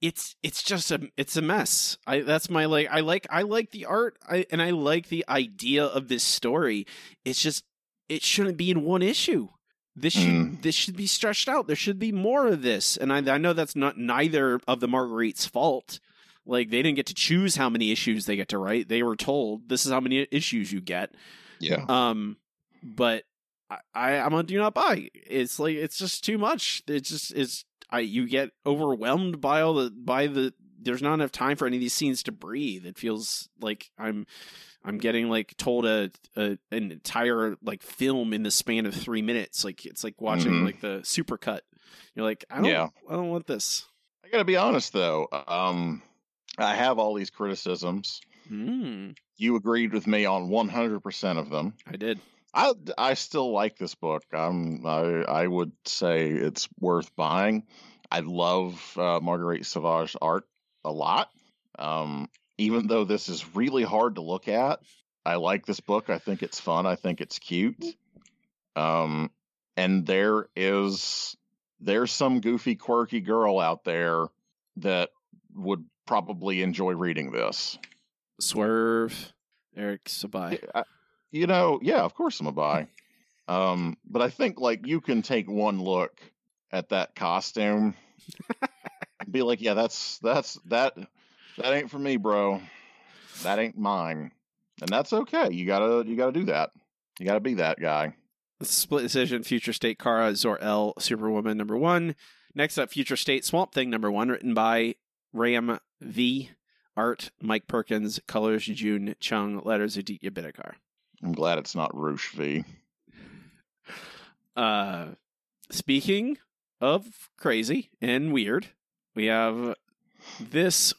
it's it's just a it's a mess. I that's my like I like I like the art I and I like the idea of this story. It's just it shouldn't be in one issue. This should Mm. this should be stretched out. There should be more of this. And I I know that's not neither of the Marguerite's fault. Like they didn't get to choose how many issues they get to write. They were told this is how many issues you get. yeah. Um, but I, I I'm on do not buy. It's like it's just too much. It's just it's I you get overwhelmed by all the by the. There's not enough time for any of these scenes to breathe. It feels like I'm I'm getting like told a, a an entire like film in the span of three minutes. Like it's like watching Mhm. like the supercut. You're like I don't Yeah. I don't want this. I got to be honest though. Um I have all these criticisms. Hmm. You agreed with me on 100% of them. I did. I I still like this book. I'm I I would say it's worth buying. I love uh, Marguerite Sauvage art a lot. Um, even though this is really hard to look at, I like this book. I think it's fun. I think it's cute. Um, and there is there's some goofy, quirky girl out there that would probably enjoy reading this. Swerve. Eric Sabai. I, you know, yeah, of course I'm a buy. Um, but I think like you can take one look at that costume and be like, yeah, that's that's that that ain't for me, bro. That ain't mine. And that's okay. You gotta you gotta do that. You gotta be that guy. Split decision, Future State Kara Zor-El, Superwoman number one. Next up, Future State Swamp Thing number one, written by Ram V. Art, Mike Perkins, colors, June Chung, letters, Aditya Bidikar. I'm glad it's not Roosh V. Uh, speaking of crazy and weird, we have this.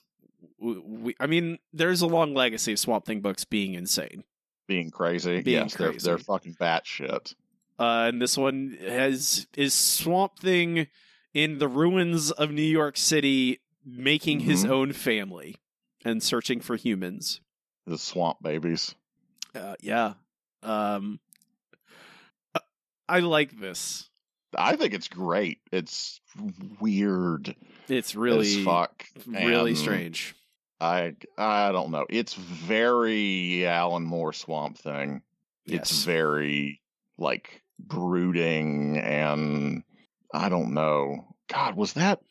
We, I mean, there's a long legacy of Swamp Thing books being insane. Being crazy. Being yes, they're crazy. they're fucking batshit. Uh, and this one has is Swamp Thing in the ruins of New York City, making his Mhm. own family and searching for humans. The swamp babies. Uh, yeah. Um, I like this. I think it's great. It's weird It's as really, fuck. really and strange. I I don't know. It's very Alan Moore Swamp Thing. It's very like brooding and I don't know. God, was that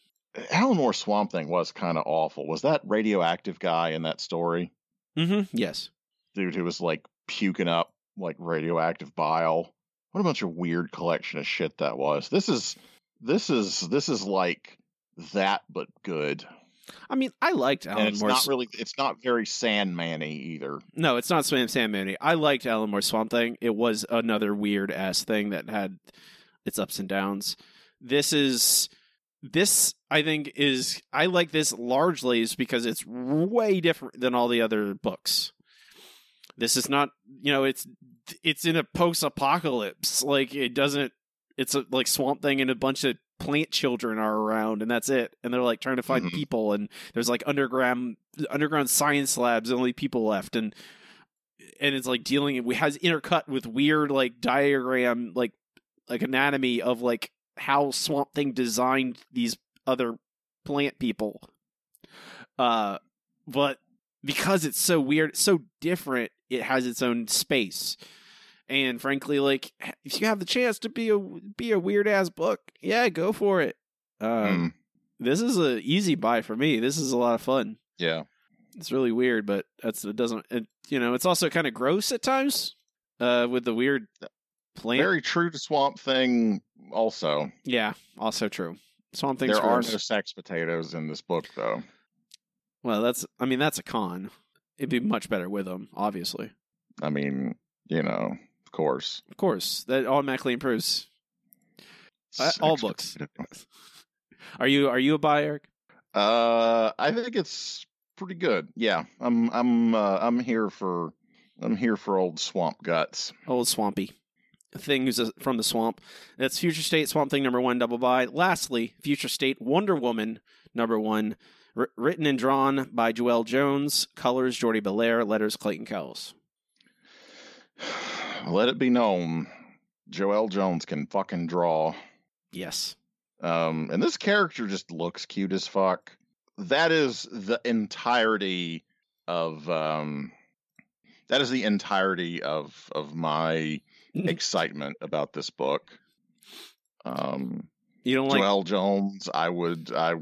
Alan Moore Swamp Thing was kind of awful. Was that radioactive guy in that story? Mm-hmm. Yes. Dude who was like puking up like radioactive bile. What a bunch of weird collection of shit that was. This is this is this is like that but good. I mean, I liked Alan and it's Moore's. not really it's not very Sandman-y either. No, it's not Mooney. I liked Alan Moore's Swamp Thing. It was another weird ass thing that had its ups and downs. This is this I think is I like this largely is because it's way different than all the other books. This is not, you know, it's it's in a post-apocalypse. Like it doesn't it's a like Swamp Thing and a bunch of plant children are around and that's it. And they're like trying to find Mhm. people and there's like underground underground science labs, only people left and and it's like dealing it has intercut with weird like diagram like like anatomy of like how Swamp Thing designed these other plant people. Uh but because it's so weird, it's so different, it has its own space. And frankly, like if you have the chance to be a be a weird ass book, yeah, go for it. Um, Mm, This is a easy buy for me. This is a lot of fun. yeah. It's really weird, but that's it doesn't. It, you know, it's also kind of gross at times. Uh, with the weird plant. Very true to Swamp Thing also. yeah, also true. Swamp Thing's there are no sex potatoes in this book though. Well, that's. I mean, that's a con. It'd be much better with them, obviously. I mean, you know, of course. Of course, that automatically improves Uh, all books. Are you are you a buy, Eric? Uh I think it's pretty good. Yeah. I'm I'm uh, I'm here for I'm here for old swamp guts. Old Swampy. Things from the swamp. That's Future State Swamp Thing number one, double buy. Lastly, Future State Wonder Woman number one, wr- written and drawn by Joelle Jones, colors Jordie Bellaire, letters Clayton Cowles. Let it be known, Joelle Jones can fucking draw. Yes. Um, and this character just looks cute as fuck. That is the entirety of um, that is the entirety of of my excitement about this book. Um, You don't like Joelle Jones, I would, I,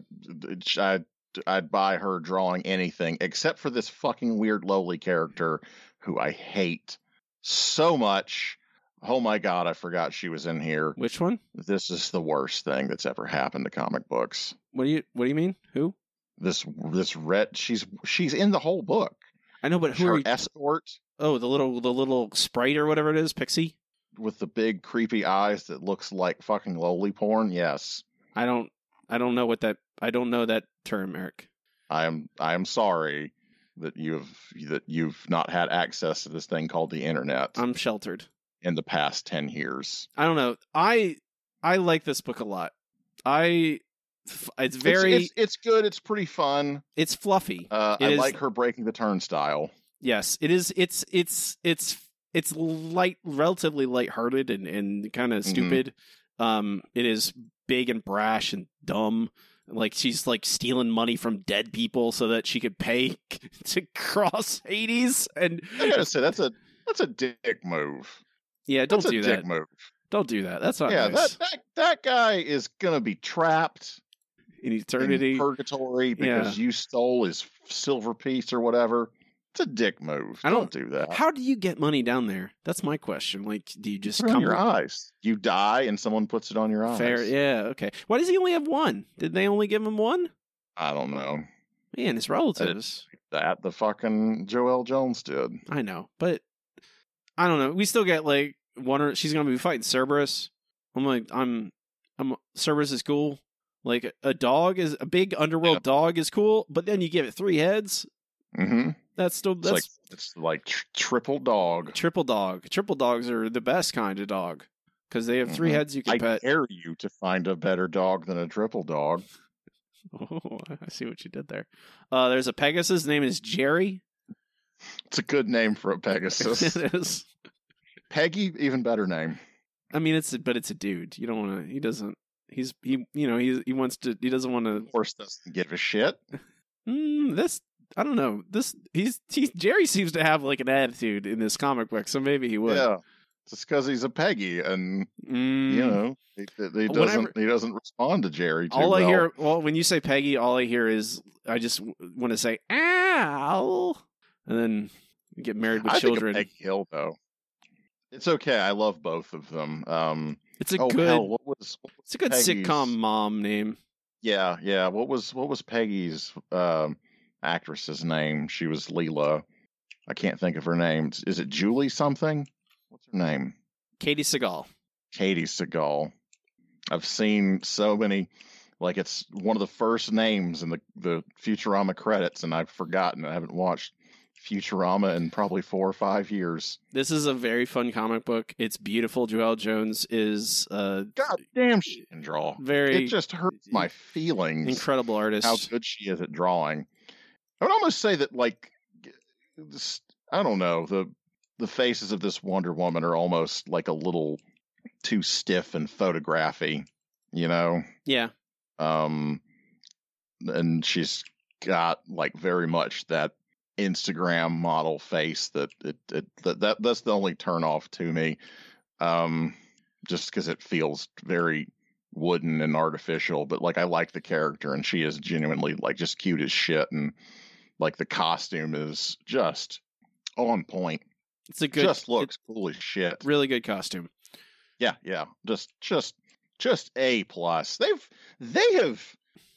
I'd, I'd buy her drawing anything except for this fucking weird lowly character who I hate so much. Oh my god, I forgot she was in here. which one? This is the worst thing that's ever happened to comic books. What do you what do you mean? Who? This this red she's she's in the whole book. I know, but who Her escort Oh, the little the little sprite or whatever it is, Pixie. with the big creepy eyes that looks like fucking lowly porn. Yes. I don't I don't know what that I don't know that term, Eric. I am I am sorry that you've that you've not had access to this thing called the internet I'm sheltered. in the past 10 years. I don't know. I I like this book a lot. I it's very it's, it's, it's, good, it's pretty fun. It's fluffy. Uh, It I is- like her breaking the turnstile. Yes, it is. It's it's it's it's light, relatively lighthearted and and kind of Mhm. stupid. Um, it is big and brash and dumb. Like she's like stealing money from dead people so that she could pay to cross Hades. And I gotta say that's a That's a dick move. Yeah, don't That's do a that. dick move. Don't do that. That's not yeah, nice. that, that that guy is gonna be trapped In in eternity. purgatory because you stole his silver piece or whatever. It's a dick move. I don't, don't- do that. How do you get money down there? That's my question. Like, do you just it on come your eyes. You die and someone puts it on your eyes. fair? Yeah, okay. Why does he only have one? Did they only give him one? I don't know. Man, his relatives. That the fucking Joelle Jones did. I know, but I don't know. We still get like one or she's gonna be fighting Cerberus. I'm like, I'm, I'm Cerberus is cool. Like a dog is a big underworld dog is cool, but then you give it three heads. Mm-hmm. That's still It's that's like it's like tr- triple dog. triple dog. Triple dogs are the best kind of dog because they have 3 Mhm. heads you can I pet. dare you to find a better dog than a triple dog. Oh, I see what you did there. Uh, there's a Pegasus. His name is Jerry. It's a good name for a Pegasus. it is. Peggy, even better name. I mean, it's a, but it's a dude. You don't want to. He doesn't. He's he. You know, he he wants to. He doesn't want to. Horse doesn't give a shit. Mm, this I don't know. This he's he Jerry seems to have like an attitude in this comic book, so maybe he would. Yeah, just because he's a Peggy, and Mm, you know he, he doesn't Whenever- he doesn't respond to Jerry. Too all I well. hear, well, when you say Peggy, all I hear is I just want to say ow, and then get married with I children. think Peggy Hill though. It's okay. I love both of them. Um, it's a oh good, hell, what was? what was it's a good Peggy's- sitcom mom name. Yeah, yeah. What was what was Peggy's um, actress's name? She was Leela. I can't think of her name. Is it Julie something? What's her name? Katey Sagal. Katey Sagal. I've seen so many, like it's one of the first names in the the Futurama credits, and I've forgotten. I haven't watched Futurama in probably four or five years. This is a very fun comic book. It's beautiful. Joelle Jones is a God damn, she can draw. very It just hurts my feelings. incredible artist. how good she is at drawing. I would almost say that, like, this, I don't know the the faces of this Wonder Woman are almost like a little too stiff and photography, you know. Yeah, Um, and she's got like very much that Instagram model face that it, it that, that that's the only turn off to me. Um, just because it feels very wooden and artificial, but like I like the character and she is genuinely like just cute as shit and like the costume is just on point. it's a good, just looks cool as shit. really good costume. Yeah, yeah. Just just just A plus. They've they have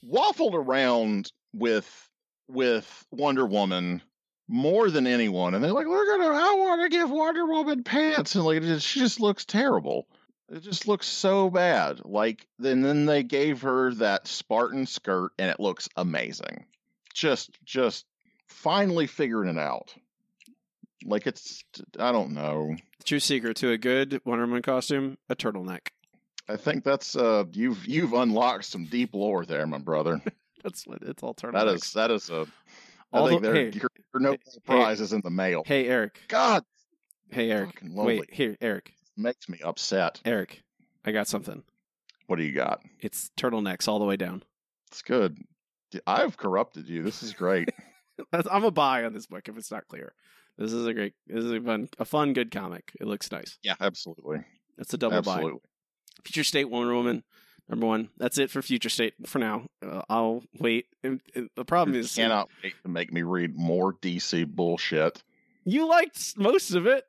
waffled around with with Wonder Woman more than anyone, and they're like, "We're gonna, I want to give Wonder Woman pants," and like, it just, she just looks terrible. It just looks so bad. Like, then then they gave her that Spartan skirt, and it looks amazing. Just just finally figuring it out. Like it's, I don't know. True secret to a good Wonder Woman costume: a turtleneck. I think that's uh you've you've unlocked some deep lore there, my brother. That's what it's all turtlenecks. That is that is a I think the- there hey, your, your Nobel Prize is in the mail. Hey Eric. God, Hey Eric. Wait here, Eric. makes me upset. Eric. I got something. What do you got? It's turtlenecks all the way down. It's good. I've corrupted you. This is great. I'm a buy on this book if it's not clear. This is a great. This is a fun, a fun, good comic. It looks nice. yeah, absolutely. That's a double buy. Future State Wonder Woman number one. That's it for Future State for now. Uh, I'll wait. And- and the problem You is cannot wait to make me read more DC bullshit. you liked most of it.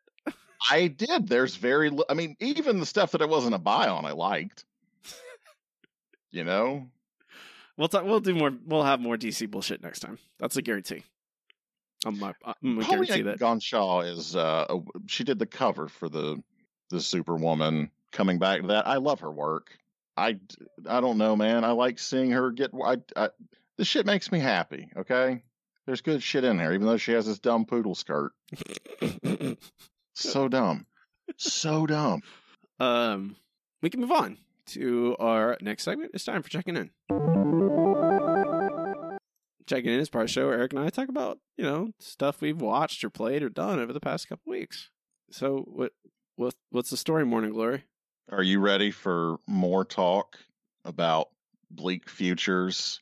I did. There's very li- I mean, even the stuff that I wasn't a buy on, I liked. you know? We'll talk, we'll do more. We'll have more DC bullshit next time. That's a guarantee. I'm my, I'm gonna guarantee that. Gonshaw is uh a, she did the cover for the the Superwoman. Coming back to that, I love her work. I I don't know, man. I like seeing her get. I, I this shit makes me happy. Okay, there's good shit in there, even though she has this dumb poodle skirt. So dumb, so dumb. um, we can move on to our next segment. It's time for checking in. Checking in is part of the show Eric and I talk about you know stuff we've watched or played or done over the past couple weeks. So what what what's the story, Morning Glory? Are you ready for more talk about bleak futures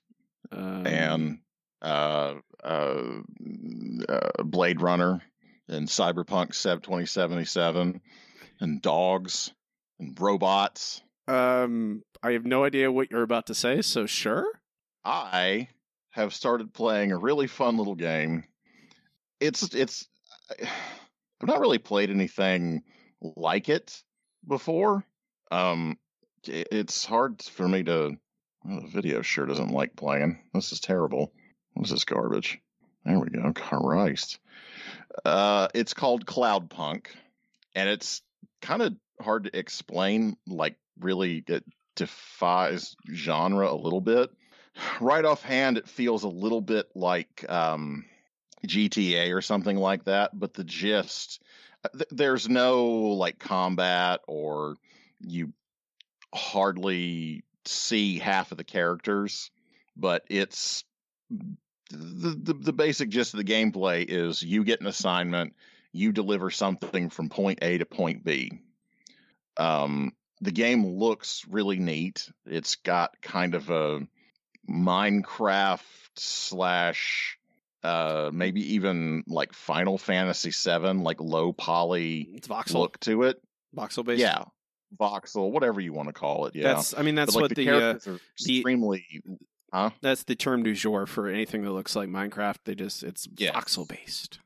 Um, and uh, uh, uh, Blade Runner and Cyberpunk 2077 and dogs and robots. Um, I have no idea what you're about to say, so sure. I have started playing a really fun little game. It's it's I've not really played anything like it before. Um, it's hard for me to. Well, the video sure doesn't like playing. This is terrible. What is this garbage? There we go. Christ. Uh, it's called Cloud Punk, and it's kind of hard to explain. Like, really, it defies genre a little bit. Right offhand, it feels a little bit like um, GTA or something like that, but the gist th- there's no like combat or you hardly see half of the characters, but it's the, the the basic gist of the gameplay is you get an assignment, you deliver something from point A to point B. Um, the game looks really neat. It's got kind of a Minecraft slash uh maybe even like Final Fantasy VII, like low poly It's voxel, look to it. voxel based. Yeah, voxel, whatever you want to call it. Yeah, that's. I mean, that's like, what the, the, uh, are the- extremely. that's the term du jour for anything that looks like Minecraft. They just it's Yes. voxel based.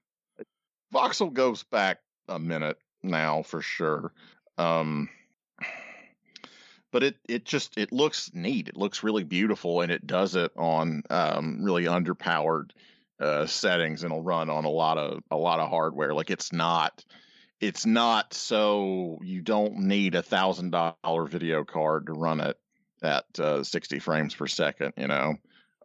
voxel goes back a minute now for sure. Um, but it it just it looks neat. It looks really beautiful, and it does it on um, really underpowered uh, settings, and it'll run on a lot of a lot of hardware. Like it's not it's not so you don't need a thousand dollar video card to run it at uh, 60 frames per second you know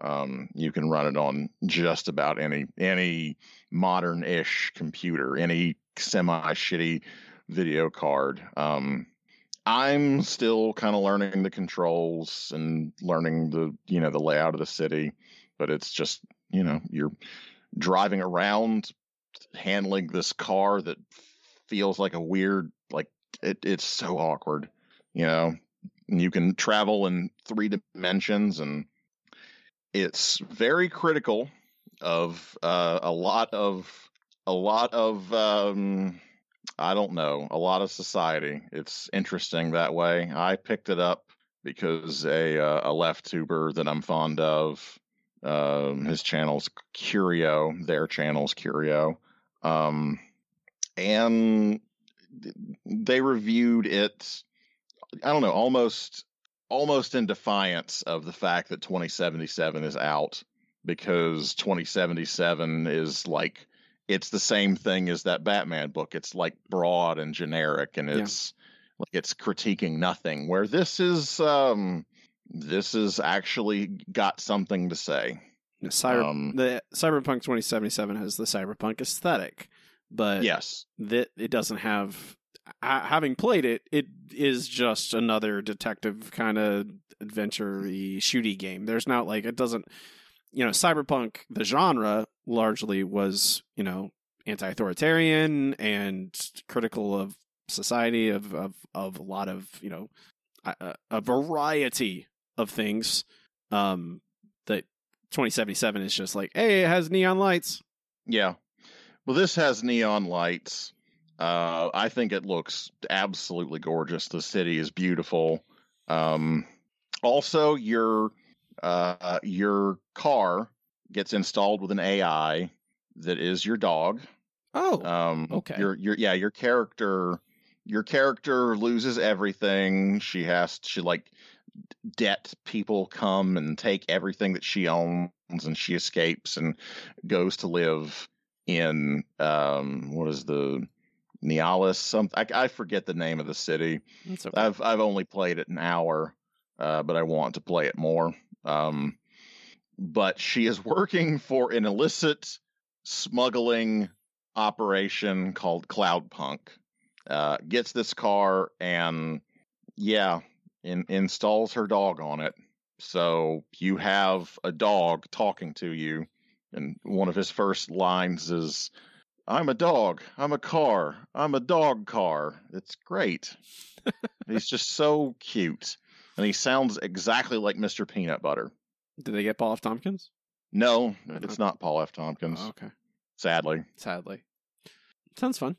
um, you can run it on just about any any modern-ish computer any semi shitty video card um, i'm still kind of learning the controls and learning the you know the layout of the city but it's just you know you're driving around handling this car that feels like a weird like it, it's so awkward you know? And you can travel in three dimensions and it's very critical of uh, a lot of a lot of um, I don't know a lot of society. It's interesting that way. I picked it up because a uh, a left tuber that I'm fond of, um, his channel's Curio, their channel's Curio, um, and they reviewed it. I don't know, almost almost in defiance of the fact that 2077 is out because 2077 is like it's the same thing as that Batman book. It's like broad and generic and Yeah. it's like it's critiquing nothing where this is um this is actually got something to say. The Cyber, Um, the Cyberpunk 2077 has the cyberpunk aesthetic, but Yes. that it doesn't have. Having played it, it is just another detective kind of adventure shooty game. There's not like it doesn't, you know, cyberpunk the genre largely was you know anti-authoritarian and critical of society of of of a lot of you know a, a- variety of things. Um, that 2077 is just like, hey, it has neon lights. Yeah. Well, this has neon lights. Uh, I think it looks absolutely gorgeous. The city is beautiful. Um, also, your uh, your car gets installed with an AI that is your dog. Oh, Um, okay. Your your yeah your character your character loses everything. She has she like debt people come and take everything that she owns, and she escapes and goes to live in um what is the Nivalis? Some I, I forget the name of the city. okay. I've I've only played it an hour, uh, but I want to play it more. Um, but she is working for an illicit smuggling operation called Cloudpunk. Uh, gets this car and yeah, in, installs her dog on it. So you have a dog talking to you, and one of his first lines is, "I'm a dog. I'm a car. I'm a dog car." It's great. He's just so cute, and he sounds exactly like Mr. Peanut Butter. Did they get Paul F. Tompkins? No, it's not Paul F. Tompkins. Oh, okay. Sadly, Sadly. Sounds fun.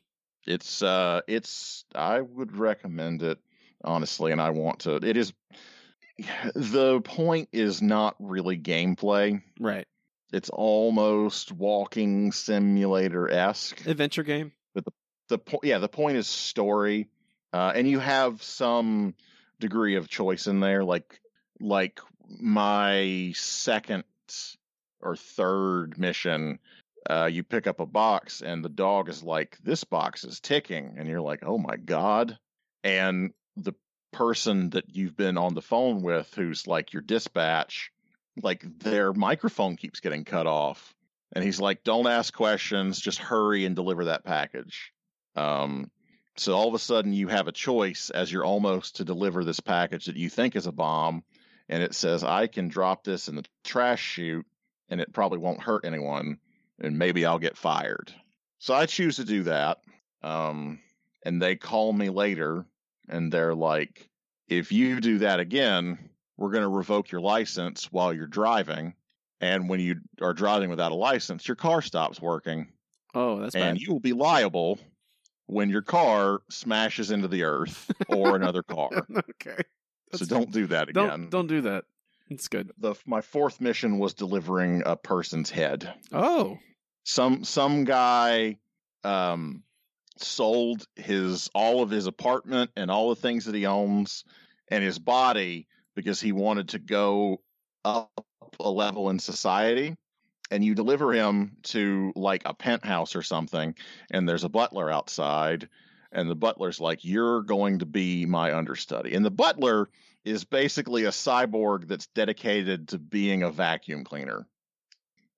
It's uh it's I would recommend it honestly and I want to it is the point is not really gameplay. Right. It's almost walking simulator esque. Adventure game. But the the point yeah, the point is story. Uh and you have some degree of choice in there like like my second or third mission uh, you pick up a box and the dog is like, this box is ticking. And you're like, oh my God. And the person that you've been on the phone with, who's like your dispatch, like their microphone keeps getting cut off. And he's like, don't ask questions, just hurry and deliver that package. Um, so all of a sudden you have a choice as you're almost to deliver this package that you think is a bomb. And it says, I can drop this in the trash chute and it probably won't hurt anyone and maybe I'll get fired. So I choose to do that. Um, and they call me later and they're like, if you do that again, we're going to revoke your license while you're driving. And when you are driving without a license, your car stops working Oh, that's and bad. you will be liable when your car smashes into the earth or another car. okay. so don't do that again. Don't don't do that. It's good. The my fourth mission was delivering a person's head. Oh. some some guy um sold his all of his apartment and all the things that he owns and his body because he wanted to go up a level in society and you deliver him to like a penthouse or something and there's a butler outside and the butler's like you're going to be my understudy and the butler is basically a cyborg that's dedicated to being a vacuum cleaner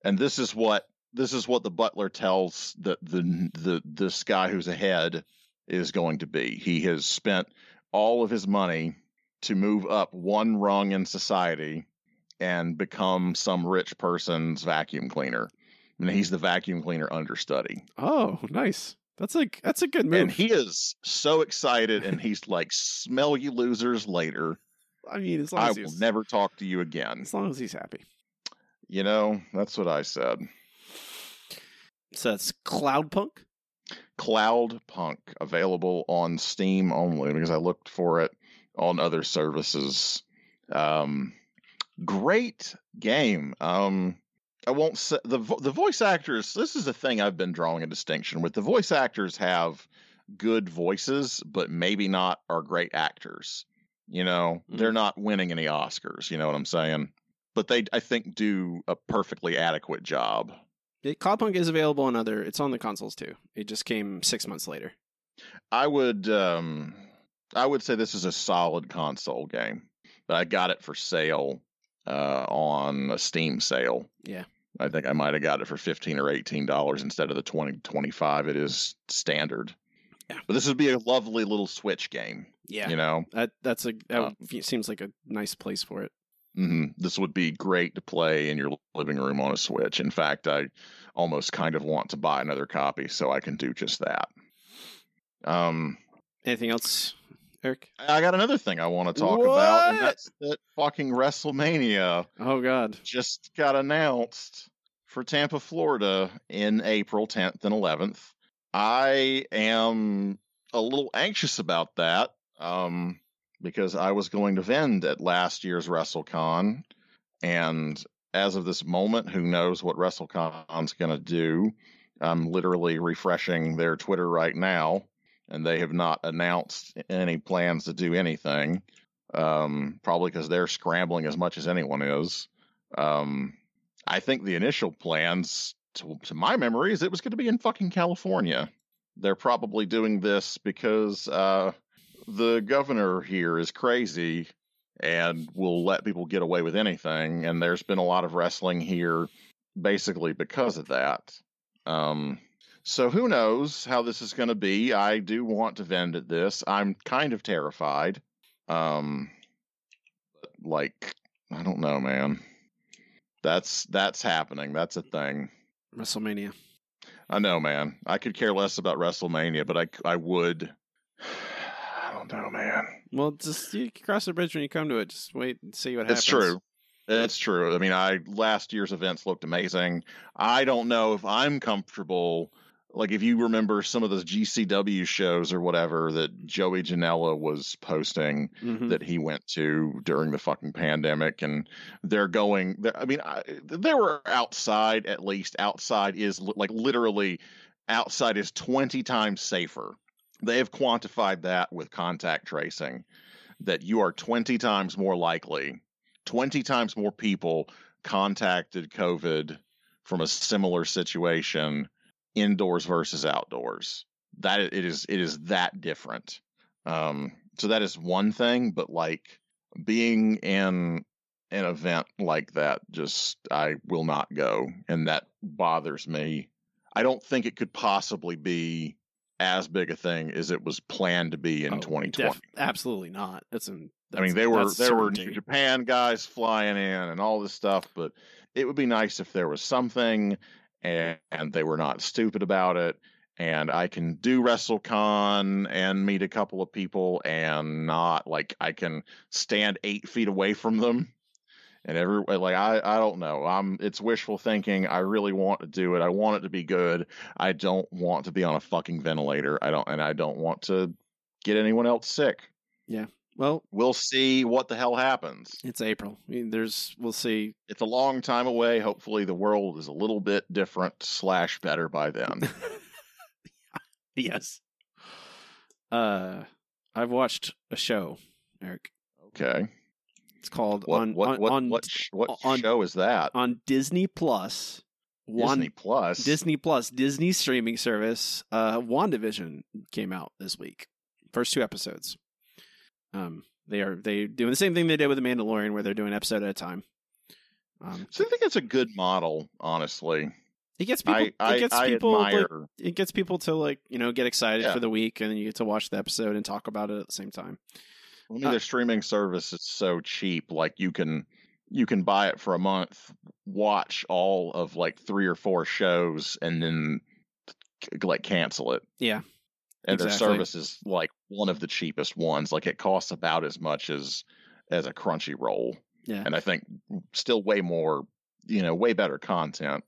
and this is what this is what the butler tells the the the this guy who's ahead is going to be. He has spent all of his money to move up one rung in society and become some rich person's vacuum cleaner. And he's the vacuum cleaner understudy. Oh, nice. That's like that's a good move. And he is so excited and he's like, smell you losers later. I mean, as long I as will never talk to you again. as long as he's happy. You know, that's what I said. So that's Cloudpunk. Cloud Punk available on Steam only because I looked for it on other services. Um, great game. Um, I won't say the vo- the voice actors. This is a thing I've been drawing a distinction with. The voice actors have good voices, but maybe not are great actors. You know, Mhm. they're not winning any Oscars. You know what I'm saying? But they, I think, do a perfectly adequate job. Yeah, Cloudpunk is available on other. It's on the consoles too. It just came six months later. I would um I would say this is a solid console game. But I got it for sale uh on a Steam sale. Yeah. I think I might have got it for 15 or 18 dollars instead of the 20 25 it is standard. Yeah. But this would be a lovely little Switch game, Yeah, you know. that that's a that Um, seems like a nice place for it. Mm-hmm. This would be great to play in your living room on a Switch. In fact, I almost kind of want to buy another copy so I can do just that. Um Anything else, Eric? I got another thing I want to talk about, and What? that's that fucking WrestleMania Oh God. just got announced for Tampa, Florida in April 10th and 11th. I am a little anxious about that um, because I was going to vend at last year's WrestleCon, and as of this moment, who knows what WrestleCon's going to do? I'm literally refreshing their Twitter right now, and they have not announced any plans to do anything. Um, probably because they're scrambling as much as anyone is. Um, I think the initial plans, to, to my memory, is it was going to be in fucking California. They're probably doing this because uh, the governor here is crazy and will let people get away with anything. And there's been a lot of wrestling here basically because of that. Um, so who knows how this is going to be? I do want to vend at this. I'm kind of terrified. Um, like I don't know, man. That's that's happening. That's a thing. WrestleMania. I know, man. I could care less about WrestleMania, but I I would. I don't know, man. Well, just you cross the bridge when you come to it. Just wait and see what It's happens. It's true. It's true. I mean, I last year's events looked amazing. I don't know if I'm comfortable like if you remember some of those GCW shows or whatever that Joey Janela was posting Mhm. that he went to during the fucking pandemic and they're going I mean I, they were outside at least outside is li- like literally outside is 20 times safer. They have quantified that with contact tracing that you are 20 times more likely 20 times more people contacted COVID from a similar situation indoors versus outdoors. That it is it is that different. Um, so that is one thing, but like being in an event like that, just I will not go, and that bothers me. I don't think it could possibly be as big a thing as it was planned to be in Oh, 2020. def- absolutely not. That's an. I mean, that's- they were there were. New Japan guys flying in and all this stuff, but it would be nice if there was something, and, and they were not stupid about it. And I can do WrestleCon and meet a couple of people, and not like I can stand eight feet away from them. And every like I I don't know. I'm it's wishful thinking. I really want to do it. I want it to be good. I don't want to be on a fucking ventilator. I don't and I don't want to get anyone else sick Well, we'll see what the hell happens. it's April. I mean, there's. We'll see. It's a long time away. Hopefully, the world is a little bit different slash better by then. yes. Uh, I've watched a show, Eric. Okay. It's called What on what on what on, what, sh- what on- show is that? on Disney Plus. Disney Plus. Disney Plus, Disney streaming service. Uh, WandaVision came out this week. First two episodes. Um, they are they doing the same thing they did with the Mandalorian, where they're doing episode at a time. Um, So I think it's a good model, honestly. it gets people. I I, it gets I people. like, it gets people to like you know get excited Yeah. for the week, and then you get to watch the episode and talk about it at the same time. I mean, uh, their streaming service is so cheap. Like you can you can buy it for a month, watch all of like three or four shows, and then like cancel it. Yeah, and their service is like one of the cheapest ones. Like it costs about as much as as a Crunchyroll, yeah. and I think still way more, you know, way better content.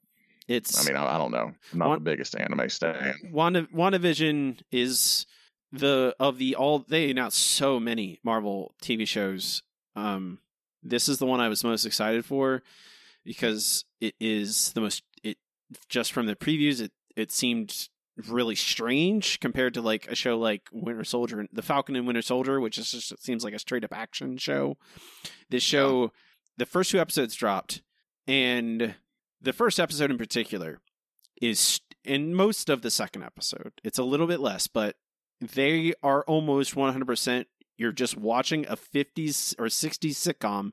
It's I mean, I, I don't know. I'm not One- the biggest anime stan. Wanda WandaVision is the of the all they announced so many Marvel TV shows. Um this is the one I was most excited for because it is the most it just from the previews it it seemed really strange compared to like a show like Winter Soldier The Falcon and Winter Soldier which is just seems like a straight up action show. This show the first two episodes dropped and the first episode in particular is in most of the second episode. It's a little bit less, but they are almost 100% you're just watching a 50s or 60s sitcom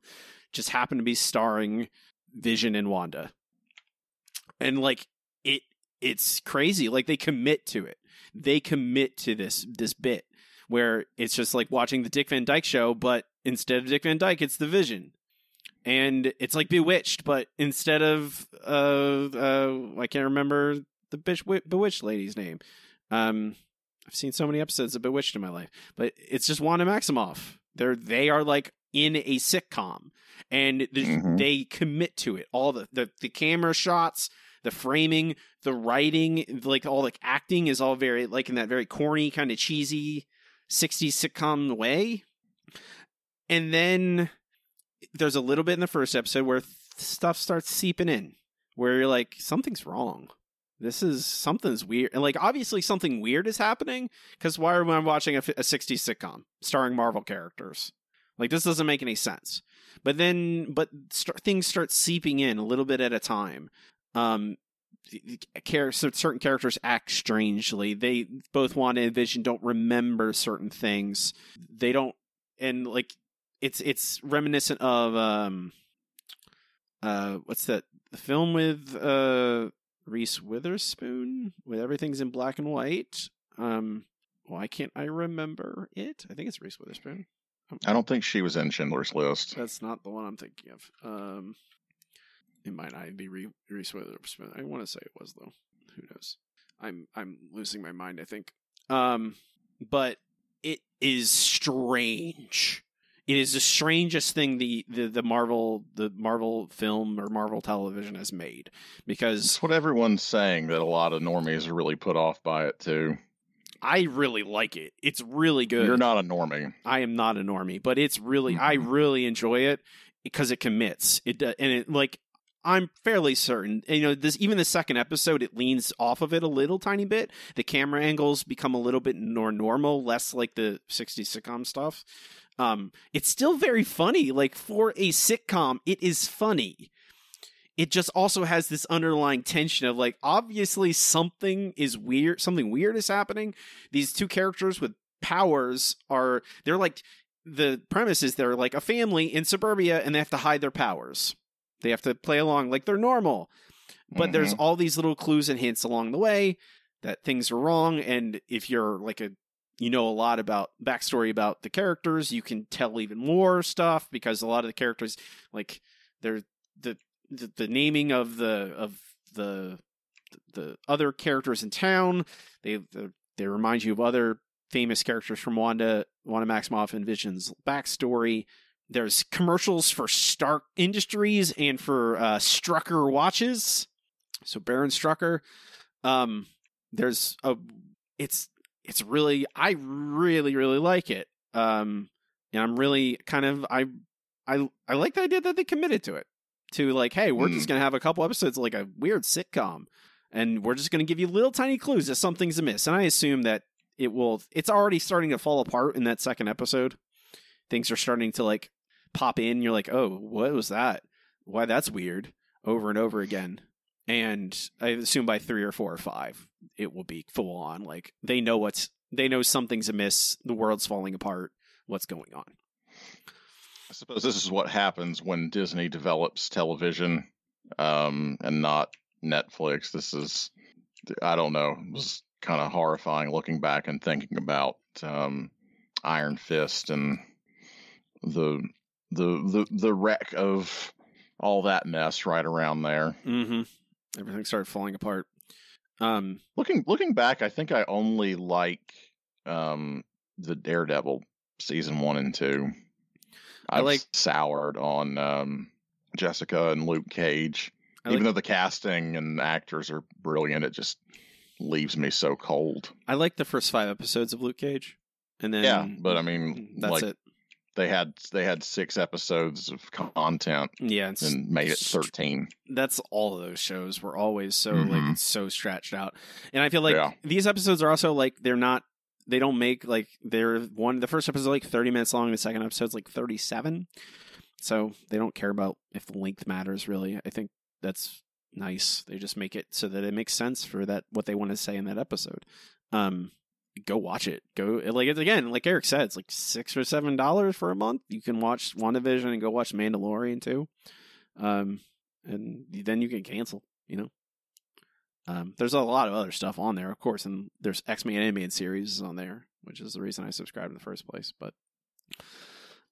just happen to be starring Vision and Wanda. And like it's crazy. Like they commit to it. They commit to this this bit where it's just like watching the Dick Van Dyke show, but instead of Dick Van Dyke, it's the Vision and it's like Bewitched, but instead of uh, uh I can't remember the bitch Bewitched lady's name. Um, I've seen so many episodes of Bewitched in my life, but it's just Wanda Maximoff. They're they are like in a sitcom, and Mhm. they commit to it. All the, the the camera shots, the framing, the writing, like all the acting is all very like in that very corny kind of cheesy 60s sitcom way. And then there's a little bit in the first episode where th- stuff starts seeping in, where you're like, something's wrong. This is something's weird, and like obviously something weird is happening. Because why am I watching a '60s sitcom starring Marvel characters? Like this doesn't make any sense. But then, but st- things start seeping in a little bit at a time. Um, char- certain characters act strangely. They both Wanda and Vision don't remember certain things. They don't, and like it's it's reminiscent of um uh what's that the film with uh Reese Witherspoon with everything's in black and white. Um why can't I remember it? I think it's Reese Witherspoon. I don't think she was in Schindler's List. That's not the one I'm thinking of. Um it might not be Re- Reese Witherspoon. I want to say it was though. Who knows? I'm I'm losing my mind, I think. Um but it is strange it is the strangest thing the, the the Marvel the Marvel film or Marvel television has made because It's what everyone's saying that a lot of normies are really put off by it too. I really like it. It's really good. You're not a normie. I am not a normie, but it's really I Mhm. really enjoy it because it commits. It do- and it like I'm fairly certain. You know, this even the second episode it leans off of it a little tiny bit. The camera angles become a little bit more normal, less like the 60s sitcom stuff. Um it's still very funny. Like for a sitcom, it is funny. It just also has this underlying tension of like obviously something is weird, something weird is happening. These two characters with powers are they're like the premise is they're like a family in suburbia and they have to hide their powers. They have to play along like they're normal. But there's mm-hmm. all these little clues and hints along the way that things are wrong. And if you're like a you know a lot about backstory about the characters, you can tell even more stuff because a lot of the characters like they're the the, the naming of the of the the other characters in town. They they remind you of other famous characters from Wanda Wanda Maximoff and Vision's backstory. There's commercials for Stark Industries and for uh, Strucker watches. So Baron Strucker. Um, there's a it's it's really I really really like it. Um, and I'm really kind of I I I like the idea that they committed to it. To like, hey, we're Hmm. just gonna have a couple episodes like a weird sitcom, and we're just gonna give you little tiny clues that something's amiss. And I assume that it will. It's already starting to fall apart in that second episode. Things are starting to like pop in. You're like, oh, what was that? Why that's weird. Over and over again. And I assume by three or four or five, it will be full on. Like they know what's they know something's amiss. The world's falling apart. What's going on? I suppose this is what happens when Disney develops television um, and not Netflix. This is, I don't know, it was kind of horrifying looking back and thinking about um, Iron Fist and the the the the wreck of all that mess right around there. Mm-hmm. Everything started falling apart. Um, Looking looking back, I think I only like um, the Daredevil season one and two. I I've like- soured on um, Jessica and Luke Cage. I Even like- though the casting and actors are brilliant, it just leaves me so cold. I like the first five episodes of Luke Cage, and then yeah, but I mean, that's like it. They had they had six episodes of content Yeah, and made it thirteen. that's all of those shows were always so Mhm. like so stretched out and i feel like Yeah. these episodes are also like they're not they don't make like they're one the first episode like 30 minutes long the second episode's like 37 so they don't care about if length matters really i think that's nice they just make it so that it makes sense for that what they want to say in that episode um go watch it go like it's again like eric said it's like six or seven dollars for a month you can watch wandavision and go watch mandalorian too um and then you can cancel. You know, um, there's a lot of other stuff on there, of course, and there's X Men animated series on there, which is the reason I subscribed in the first place. But,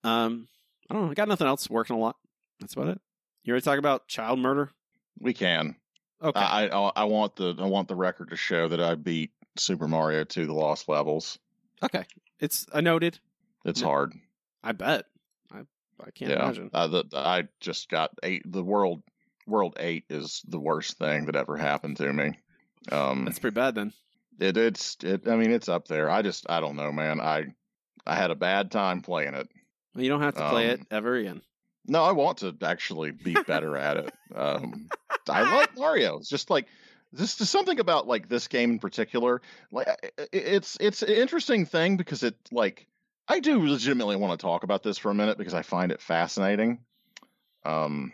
um, I don't know. I got nothing else. Working a lot. That's about it. You ready to talk about child murder? We can. Okay. I, I I want the I want the record to show that I beat Super Mario 2 The Lost Levels. okay. It's a noted. It's Yeah. hard. I bet. I I can't yeah, imagine. Uh, the, I just got eight. The world world eight is the worst thing that ever happened to me. Um, That's pretty bad then. it it's it. I mean, it's up there. I just I don't know, man. I I had a bad time playing it. Well, you don't have to play it Um, ever again. No, I want to actually be better at it. Um, I like Mario. It's just like this there's something about like this game in particular. Like it's it's an interesting thing because it like I do legitimately want to talk about this for a minute because I find it fascinating. Um,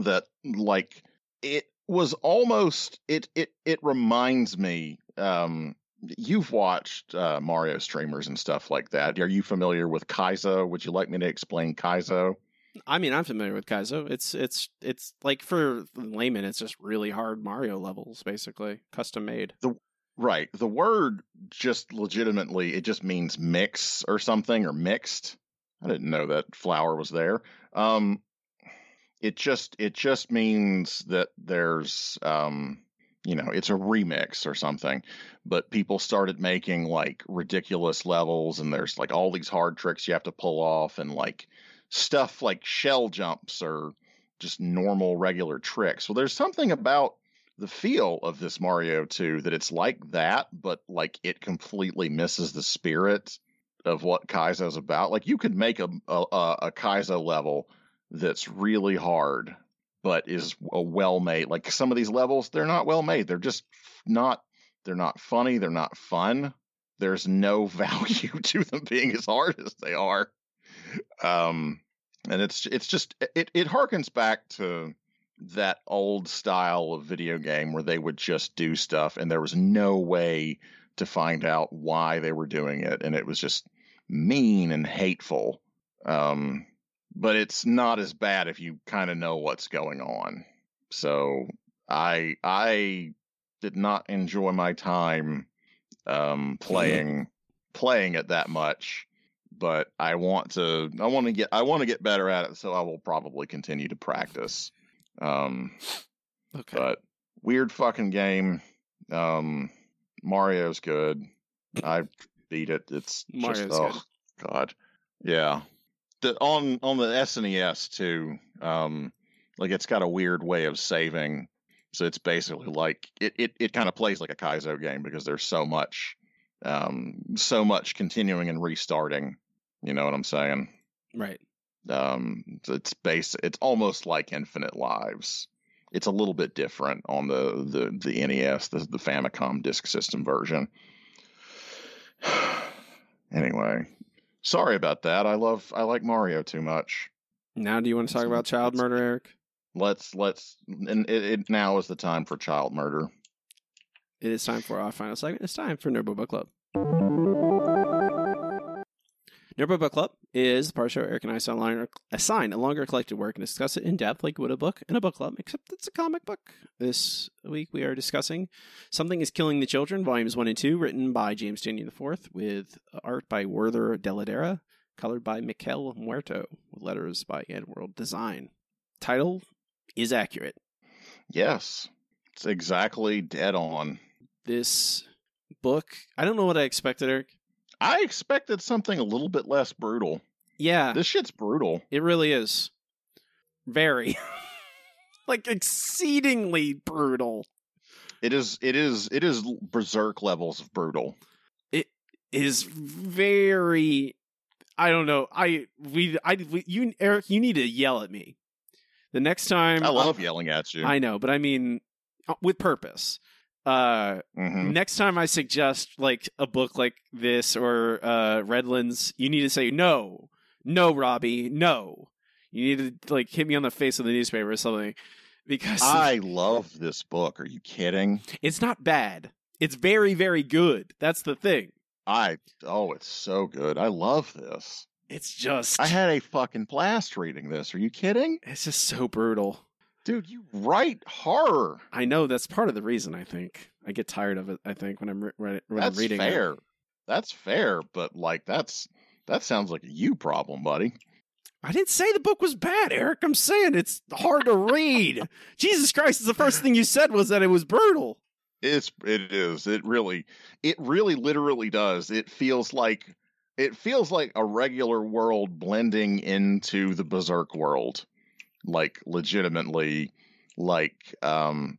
that like it was almost it it it reminds me. Um, you've watched uh, Mario streamers and stuff like that. Are you familiar with Kaizo? Would you like me to explain Kaizo? I mean, I'm familiar with Kaizo. It's it's it's like for layman, it's just really hard Mario levels, basically custom made. The Right. The word just legitimately it just means mix or something or mixed. I didn't know that flour was there. Um it just it just means that there's um you know, it's a remix or something. But people started making like ridiculous levels, and there's like all these hard tricks you have to pull off, and like stuff like shell jumps or just normal regular tricks. Well, there's something about the feel of this Mario 2 that it's like that, but like it completely misses the spirit of what Kaizo's about. Like you could make a a, a Kaizo level that's really hard, but is a well made. Like some of these levels, they're not well made. They're just not. They're not funny. They're not fun. There's no value to them being as hard as they are. Um, and it's it's just it it harkens back to that old style of video game where they would just do stuff and there was no way to find out why they were doing it and it was just mean and hateful. Um, but it's not as bad if you kind of know what's going on. So i i did not enjoy my time um, playing playing it that much but i want to i want to get i want to get better at it so i will probably continue to practice um, Okay. but weird fucking game. Um, Mario's good. I beat it. It's Mario's just oh god, yeah. The, on on the SNES too. Um, like it's got a weird way of saving. So it's basically like it it, it kind of plays like a Kaizo game because there's so much, um, so much continuing and restarting. You know what I'm saying? Right. um it's base it's almost like infinite lives it's a little bit different on the the the nes the, the famicom disk system version anyway sorry about that i love i like mario too much Now, do you want to talk about child murder, Eric? let's let's and it, it now is the time for child murder It is time for our final segment. It's time for Nerdbo Book Club. Nerdbo Book Club is the part show Eric and I assign a assign a longer collected work and discuss it in depth like would a book in a book club, except it's a comic book. This week we are discussing Something is Killing the Children, Volumes 1 and 2, written by James Tynion IV, with art by Werther Dell'Edera, colored by Miquel Muerto, with letters by AndWorld Design. Title is accurate. yes it's exactly dead on This book, I don't know what I expected, Eric. I expected something a little bit less brutal Yeah. this shit's brutal It really is. Very. like exceedingly brutal. it is it is it is berserk levels of brutal It is very I don't know. I we I we, you Eric, you need to yell at me. The next time i love yelling at you I know, but I mean uh, with purpose. Uh Mhm. next time I suggest like a book like this or uh Redlands, you need to say no. No, Robbie, no. You need to like hit me on the face with the newspaper or something. Because I love this book. Are you kidding? it's not bad. It's very, very good. That's the thing. I oh, it's so good. I love this. It's just I had a fucking blast reading this. Are you kidding? it's just so brutal. Dude, you write horror. I know that's part of the reason I think. I get tired of it, I think, when I'm re- when That's I'm reading fair. it. That's fair, but like that's that sounds like a you problem, buddy. I didn't say the book was bad, Eric. I'm saying it's hard to read. Jesus Christ, the first thing you said was that it was brutal. It's it is. It really it really literally does. It feels like it feels like a regular world blending into the berserk world. Like legitimately like um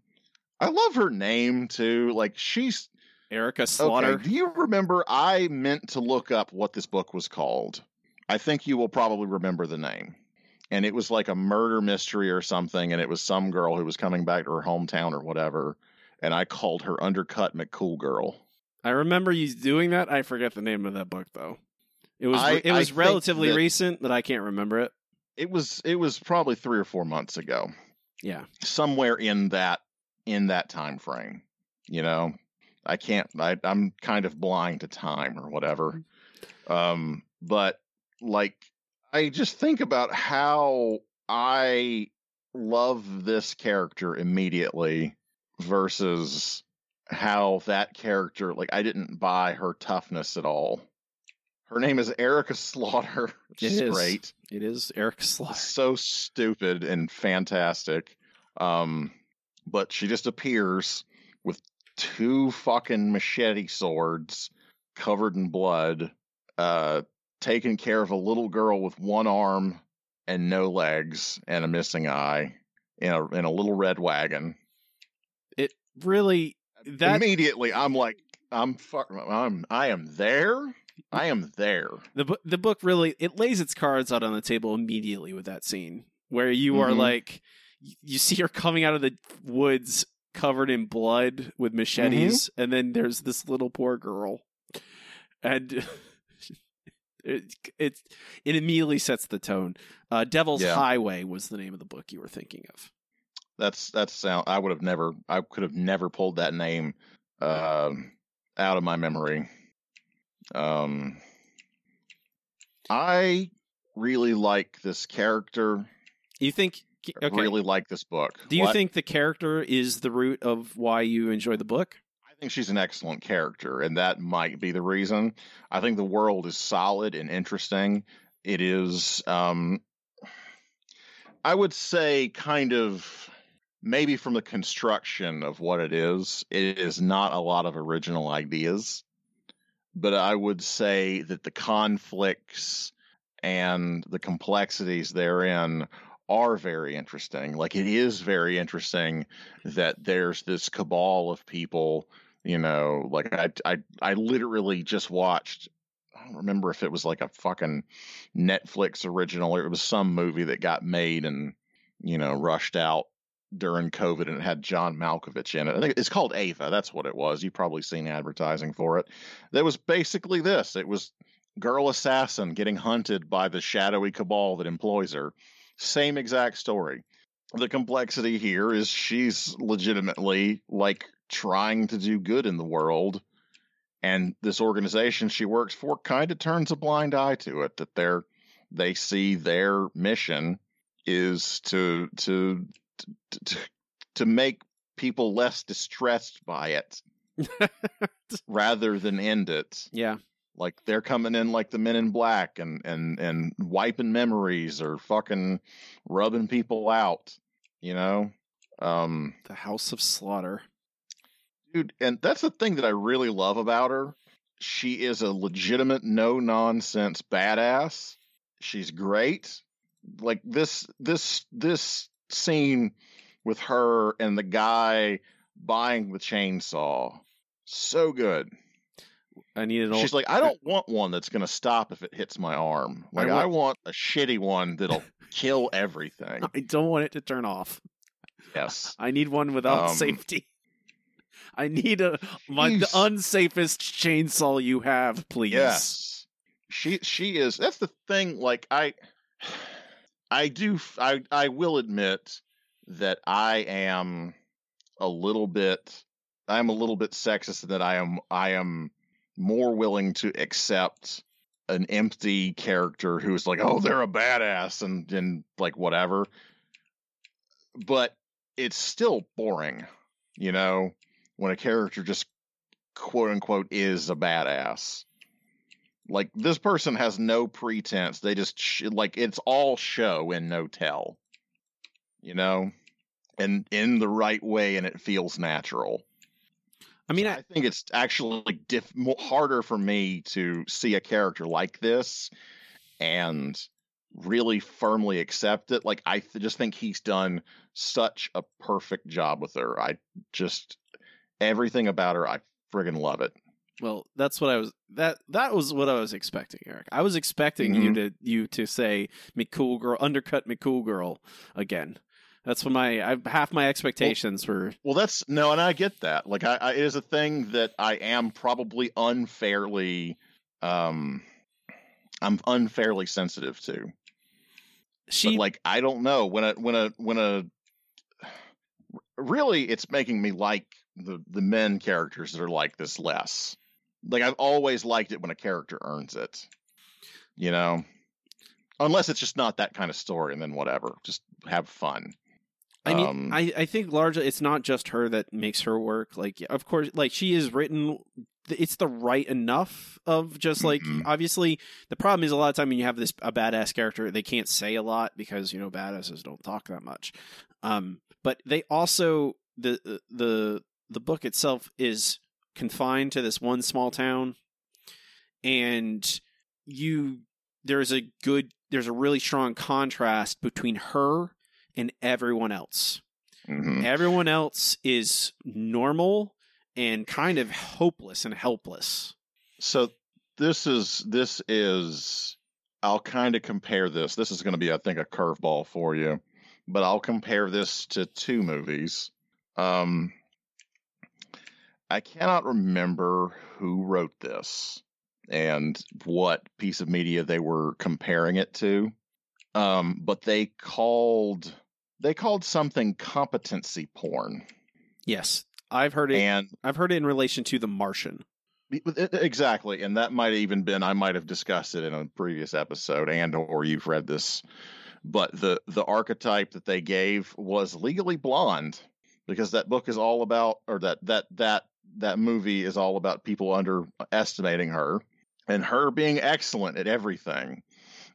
I love her name too. Like she's Erica Slaughter. Okay, do you remember I meant to look up what this book was called? I think you will probably remember the name. And it was like a murder mystery or something, and it was some girl who was coming back to her hometown or whatever. And I called her Undercut McCool Girl. I remember you doing that. I forget the name of that book though. It was I- it was think relatively that- recent, but I can't remember it. It was it was probably three or four months ago. Yeah. Somewhere in that in that time frame. You know? I can't I I'm kind of blind to time or whatever. Um but like I just think about how I love this character immediately versus how that character like I didn't buy her toughness at all. Her name is Erica Slaughter, It is great It is Erica Slaughter. so stupid and fantastic. Um, but she just appears with two fucking machete swords covered in blood, uh, taking care of a little girl with one arm and no legs and a missing eye in a in a little red wagon. It really that Immediately, I'm like, I'm fuck, I'm I am there. I am there. the book the book really it lays its cards out on the table immediately with that scene where you are Mhm. like you see her coming out of the woods covered in blood with machetes and then there's this little poor girl and it it, it immediately sets the tone uh devil's Yeah. highway was the name of the book you were thinking of That's that's sound. I would have never. I could have never pulled that name um out of my memory. Um, I really like this character. you think I okay Really like this book. do you What- think the character is the root of why you enjoy the book I think she's an excellent character, and that might be the reason. I think the world is solid and interesting. It is, um, I would say, kind of maybe from the construction of what it is, it is not a lot of original ideas, but I would say that the conflicts and the complexities therein are very interesting. Like, it is very interesting that there's this cabal of people you know like i i i literally just watched i don't remember if it was like a fucking netflix original or it was some movie that got made and you know rushed out during covid and it had john malkovich in it. I think it's called ava. That's what it was. You've probably seen advertising for it. That was basically this. It was girl assassin getting hunted by the shadowy cabal that employs her. Same exact story. The complexity here is she's legitimately like trying to do good in the world and this organization she works for kind of turns a blind eye to it that they're they see their mission is to to to, to make people less distressed by it rather than end it. Yeah. Like they're coming in like the men in black and and and wiping memories or fucking rubbing people out you know? Um the house of slaughter. dude and that's the thing that i really love about her. She is a legitimate no nonsense badass. She's great. Like this this this scene with her and the guy buying the chainsaw so good i need an old She's like, I don't want one that's going to stop if it hits my arm. Like, I I want, a shitty one that'll kill everything. i don't want it to turn off Yes. I need one without Um, safety. I need a my the unsafest chainsaw you have, please. Yes. She she is. That's the thing. Like I, I do. I I will admit that I am a little bit. I'm a little bit sexist in that I am. I am more willing to accept an empty character who's like, oh, they're a badass and and like whatever. But it's still boring, you know, when a character just quote unquote is a badass like this person has no pretense. They just sh- like it's all show and no tell you know? And in the right way and it feels natural. I mean, I, I think it's actually like diff- harder for me to see a character like this and really firmly accept it. Like i th- just think he's done such a perfect job with her. I just everything about her i friggin love it well, that's what I was that that was what I was expecting, Eric. I was expecting you Mhm. to you to say McCool girl undercut McCool girl again. That's what my I, half my expectations were. Well, that's no, and I get that. Like, I, I it is a thing that I am probably unfairly, um, I'm unfairly sensitive to. She but like, I don't know when a when a when a really, it's making me like the the men characters that are like this less. Like, I've always liked it when a character earns it. You know, unless it's just not that kind of story, and then whatever, just have fun. I mean, Um, I, I think largely it's not just her that makes her work. Like, of course, like she is written. It's the right enough of just like Mhm. obviously the problem is a lot of time when you have this a badass character they can't say a lot because you know badasses don't talk that much. Um, but they also the the the book itself is confined to this one small town and you there's a good there's a really strong contrast between her and everyone else. Mhm. Everyone else is normal and kind of hopeless and helpless. So this is this is I'll kind of compare this. This is going to be I think a curveball for you, but I'll compare this to two movies. Um I cannot remember who wrote this and what piece of media they were comparing it to. Um but they called they called something competency porn. Yes, I've heard it. And I've heard it in relation to The Martian. Be- but it- Exactly, and that might have even been I might have discussed it in a previous episode, and or you've read this. But the the archetype that they gave was Legally Blonde, because that book is all about, or that that that that movie is all about people underestimating her, and her being excellent at everything,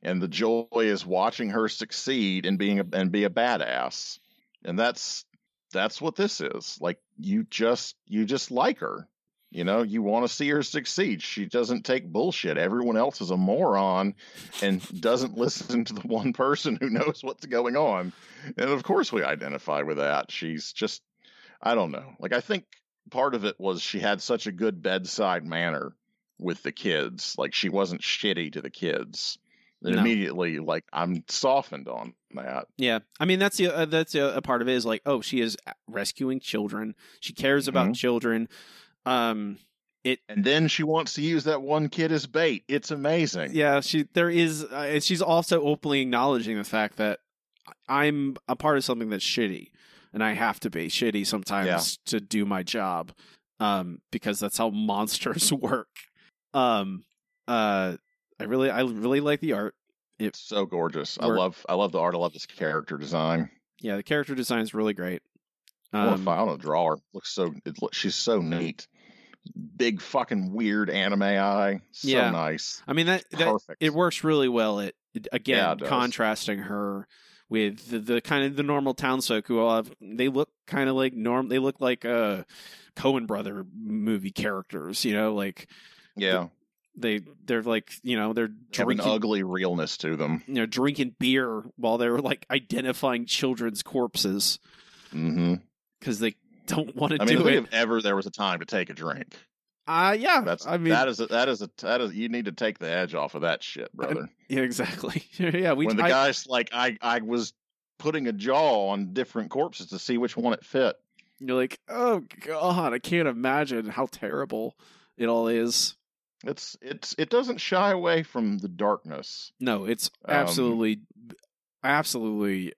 and the joy is watching her succeed and being a, and be a badass, and that's that's what this is. Like you just you just like her. You know, you want to see her succeed. She doesn't take bullshit. Everyone else is a moron and doesn't listen to the one person who knows what's going on. And of course, we identify with that. She's just, I don't know. Like, I think part of it was she had such a good bedside manner with the kids. Like, she wasn't shitty to the kids. And No. immediately, like, I'm softened on that. Yeah, I mean that's the uh, that's a, a part of it is like oh she is rescuing children. She cares about Mhm. children. Um, And then she wants to use that one kid as bait. It's amazing. yeah, she there is. Uh, and she's also openly acknowledging the fact that I'm a part of something that's shitty, and I have to be shitty sometimes Yeah. to do my job. Um, because that's how monsters work. Um, uh, I really I really like the art. It's so gorgeous. I love I love the art. I love this character design. Yeah, the character design is really great. Um, to find a drawer. Looks so. It look, she's so neat. Big fucking weird anime eye. So Yeah. nice. I mean that, that Perfect. it works really well at again Yeah, it contrasting her with the, the kind of the normal townsfolk who all have they look kind of like norm they look like uh Coen brother movie characters you know like yeah, they they're like you know they're have an drinking ugly realness to them. you know drinking beer while they're like identifying children's corpses because they don't want to do. I mean, do if it if ever there was a time to take a drink, uh yeah that's I mean that is a, that is a that is you need to take the edge off of that shit, brother. yeah exactly yeah we when the I- guy's like, I I was putting a jaw on different corpses to see which one it fit. You're like, oh god, I can't imagine how terrible it all is. It's it's it doesn't shy away from the darkness. No, it's Um, absolutely, absolutely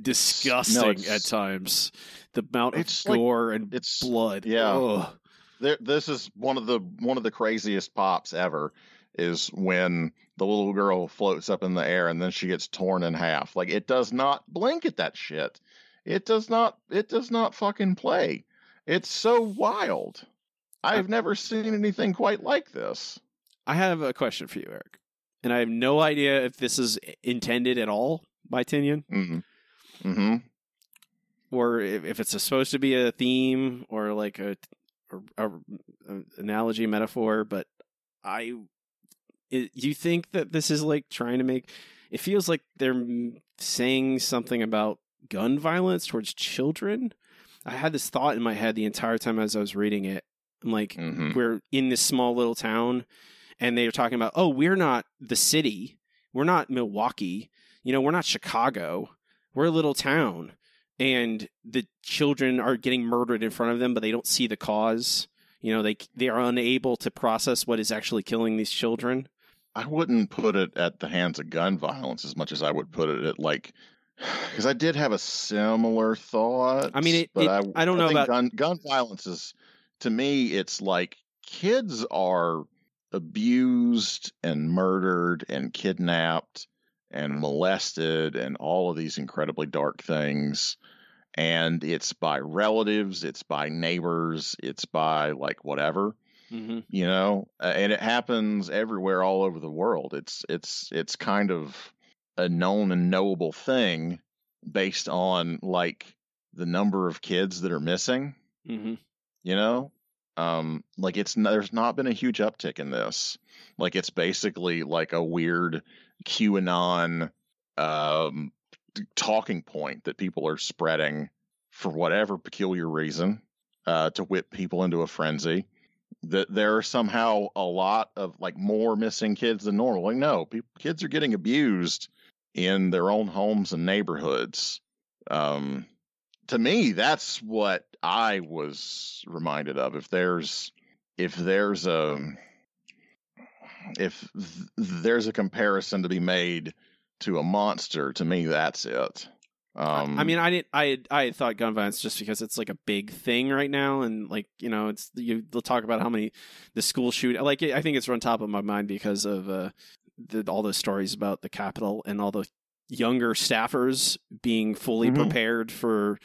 disgusting it's- at times. The amount of It's like- gore and It's blood. yeah. Ugh. There, this is one of the one of the craziest pops ever is when the little girl floats up in the air and then she gets torn in half. Like it does not blink at that shit. It does not it does not fucking play. It's so wild. I've never seen anything quite like this. I have a question for you, Eric, and I have no idea if this is intended at all by Tynion mm-hmm. Mm-hmm. or if, if it's supposed to be a theme or like a, a, a- analogy metaphor but i it, you think that this is like trying to make it feels like they're saying something about gun violence towards children? I had this thought in my head the entire time as i was reading it i'm like Mm-hmm. we're in this small little town and they're talking about oh we're not the city. We're not milwaukee. You know we're not chicago. We're a little town and the children are getting murdered in front of them but they don't see the cause you know they they are unable to process what is actually killing these children I wouldn't put it at the hands of gun violence as much as I would put it at like because I did have a similar thought. I mean, it- but it- I, I don't know about- gun gun violence is to me. It's like kids are abused and murdered and kidnapped and molested and all of these incredibly dark things. And it's by relatives, it's by neighbors, it's by like whatever mm-hmm. you know uh, and it happens everywhere all over the world it's it's it's kind of a known and knowable thing based on like the number of kids that are missing Mm-hmm. You know, um, like it's there's not been a huge uptick in this. Like it's basically like a weird QAnon um, talking point that people are spreading for whatever peculiar reason uh, to whip people into a frenzy. That there are somehow a lot of like more missing kids than normal. Like no, peop kids are getting abused in their own homes and neighborhoods. Um, to me, that's what I was reminded of. If there's if there's a if th- there's a comparison to be made to a monster, to me that's it. Um, I mean, I didn't. I I had thought gun violence just because it's like a big thing right now, and like you know, it's you. They'll talk about how many the school shoot. Like I think it's on top of my mind because of uh, the, all those stories about the Capitol and all the younger staffers being fully Mhm. prepared for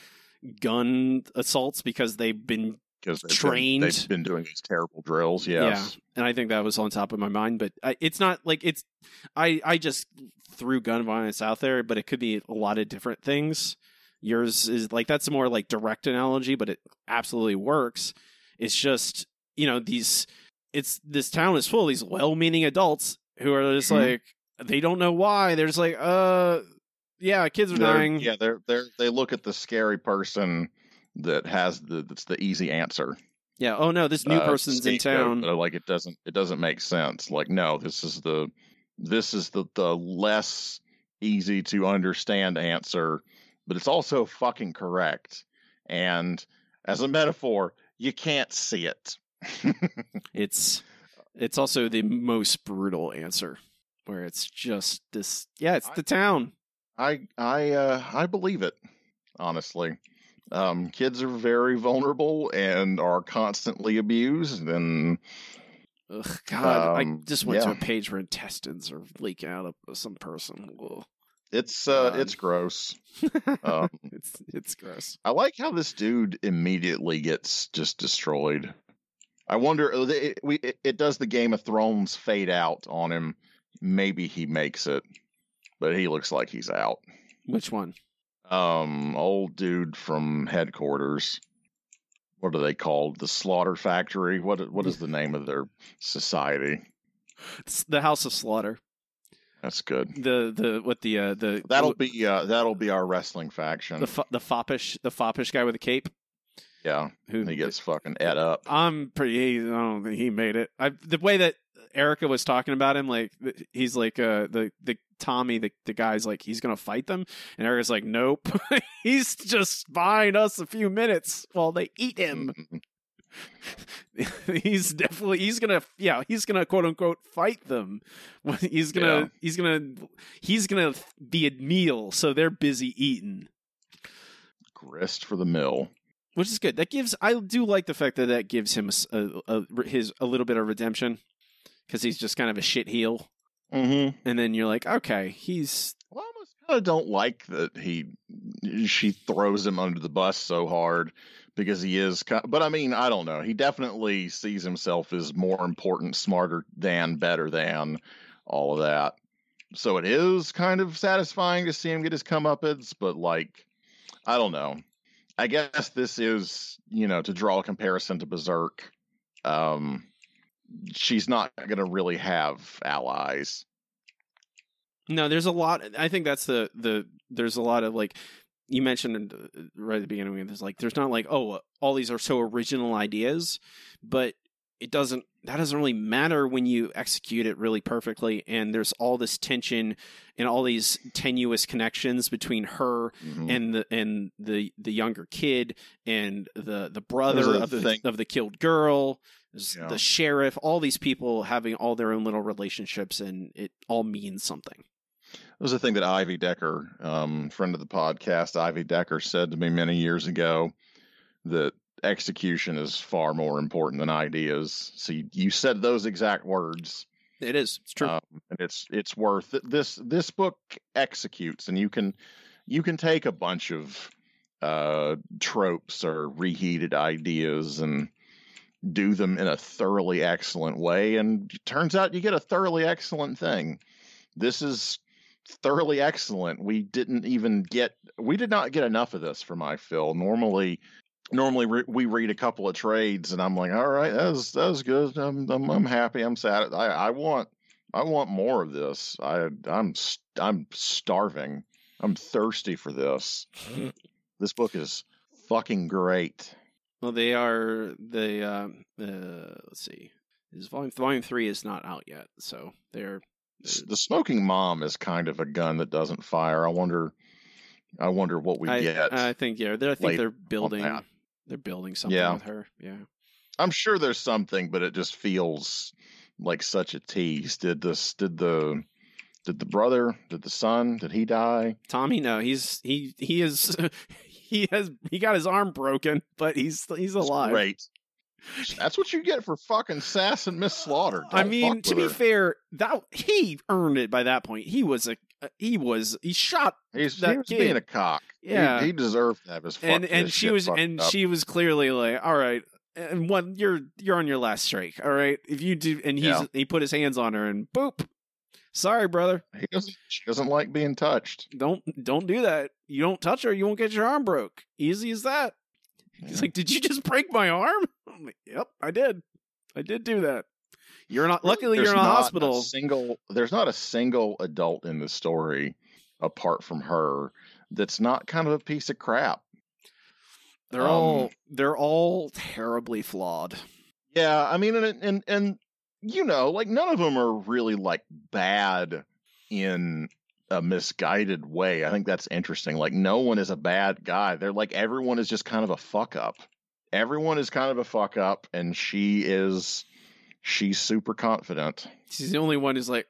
gun assaults because they've been because they've trained. Been, they've been doing these terrible drills. Yes. Yeah, and I think that was on top of my mind. But I, it's not like it's. I I just threw gun violence out there, but it could be a lot of different things. Yours is like that's a more like direct analogy, but it absolutely works. It's just you know these. It's this town is full of these well-meaning adults who are just Mhm. like they don't know why. They're just like, uh, yeah, kids are They're- dying. Yeah, they're they're they look at the scary person that has the that's the easy answer. Yeah. Oh no, this new uh, person's in town. but, like it doesn't it doesn't make sense. Like no, this is the this is the the less easy to understand answer, but it's also fucking correct. And as a metaphor, you can't see it. It's it's also the most brutal answer, where it's just this. Yeah, it's I- the town. I I uh I believe it, honestly. Um kids are very vulnerable and are constantly abused and Ugh, God, I Um, just went to a page where intestines are leaking out of some person. Ugh. it's uh God. it's gross. Um it's it's gross. I like how this dude immediately gets just destroyed. I wonder uh, it, we it, it does the Game of Thrones fade out on him. Maybe he makes it, but he looks like he's out. Which one? Um, old dude from headquarters. What are they called? The Slaughter Factory. What what is the name of their society? It's the House of Slaughter. That's good. The the what the uh, the That'll be uh, that'll be our wrestling faction. the fo- the foppish the foppish guy with a cape yeah, who he gets fucking ed up. I'm pretty. I don't think he made it. I the way that Erica was talking about him, like he's like uh the the Tommy, the the guy's like he's gonna fight them, and Erica's like, nope, he's just buying us a few minutes while they eat him. He's definitely he's gonna yeah he's gonna quote unquote fight them. He's gonna Yeah. he's gonna he's gonna be a meal, so they're busy eating. Grist for the mill. which is good. That gives I do like the fact that that gives him a a, a- his a little bit of redemption because he's just kind of a shit heel, Mm-hmm. and then you're like, okay, he's Well, I almost kind of don't like that he she throws him under the bus so hard because he is. ki but I mean, I don't know. He definitely sees himself as more important, smarter than, better than, all of that. So it is kind of satisfying to see him get his comeuppance, but like, I don't know. I guess this is, you know, to draw a comparison to Berserk. Um, she's not going to really have allies. no. There's a lot. I think that's the the there's a lot of like you mentioned uh, right at the beginning. There's like there's not like oh all these are so original ideas, but it doesn't that doesn't really matter when you execute it really perfectly and there's all this tension and all these tenuous connections between her Mhm. and the and the the younger kid and the the brother of the thing- of the killed girl Yeah. the sheriff all these people having all their own little relationships and it all means something It was a thing that Ivy Decker, um, friend of the podcast, Ivy Decker said to me many years ago that execution is far more important than ideas. So you, you said those exact words, it is it's true um, and it's it's worth it. this. This book executes, and you can you can take a bunch of uh, tropes or reheated ideas and do them in a thoroughly excellent way, and it turns out you get a thoroughly excellent thing. This is thoroughly excellent. We didn't even get we did not get enough of this for my fill. Normally normally re- we read a couple of trades, and I'm like, all right, that was that was good. I'm I'm, I'm happy. I'm sad. I I want I want more of this. I I'm st- I'm starving. I'm thirsty for this. this book is fucking great. Well, they are the um, uh, let's see, is volume volume three is not out yet, so they're S- The smoking mom is kind of a gun that doesn't fire. I wonder. I wonder what we I, get. I think yeah, they're, I think they're building. They're building something Yeah. with her. Yeah, I'm sure there's something, but it just feels like such a tease. Did this? Did the? Did the brother? Did the son? Did he die? Tommy, no, he's he he is he has he got his arm broken, but he's he's alive. Great. That's what you get for fucking sass and Miss Slaughter. I Don't mean, to be her. fair, that he earned it by that point. He was a Uh, he was he shot he's that he was kid- being a cock. Yeah. he, deserved to have his and and she was and up. she was clearly like, all right, and one you're you're on your last strike, all right. If you do, and he's Yeah. he put his hands on her and boop. Sorry, brother. He doesn't. She doesn't like being touched. Don't don't do that. You don't touch her, you won't get your arm broke. Easy as that. He's like, did you just break my arm? I'm like, yep, I did. I did do that. You're not. Luckily, There's you're in a not hospital. single. There's not a single adult in the story, apart from her, that's not kind of a piece of crap. They're Um, all they're all terribly flawed. Yeah, I mean, and and and you know, like none of them are really like bad in a misguided way. I think that's interesting. Like no one is a bad guy. They're like everyone is just kind of a fuck up. Everyone is kind of a fuck up, and she is she's super confident. She's the only one who's like,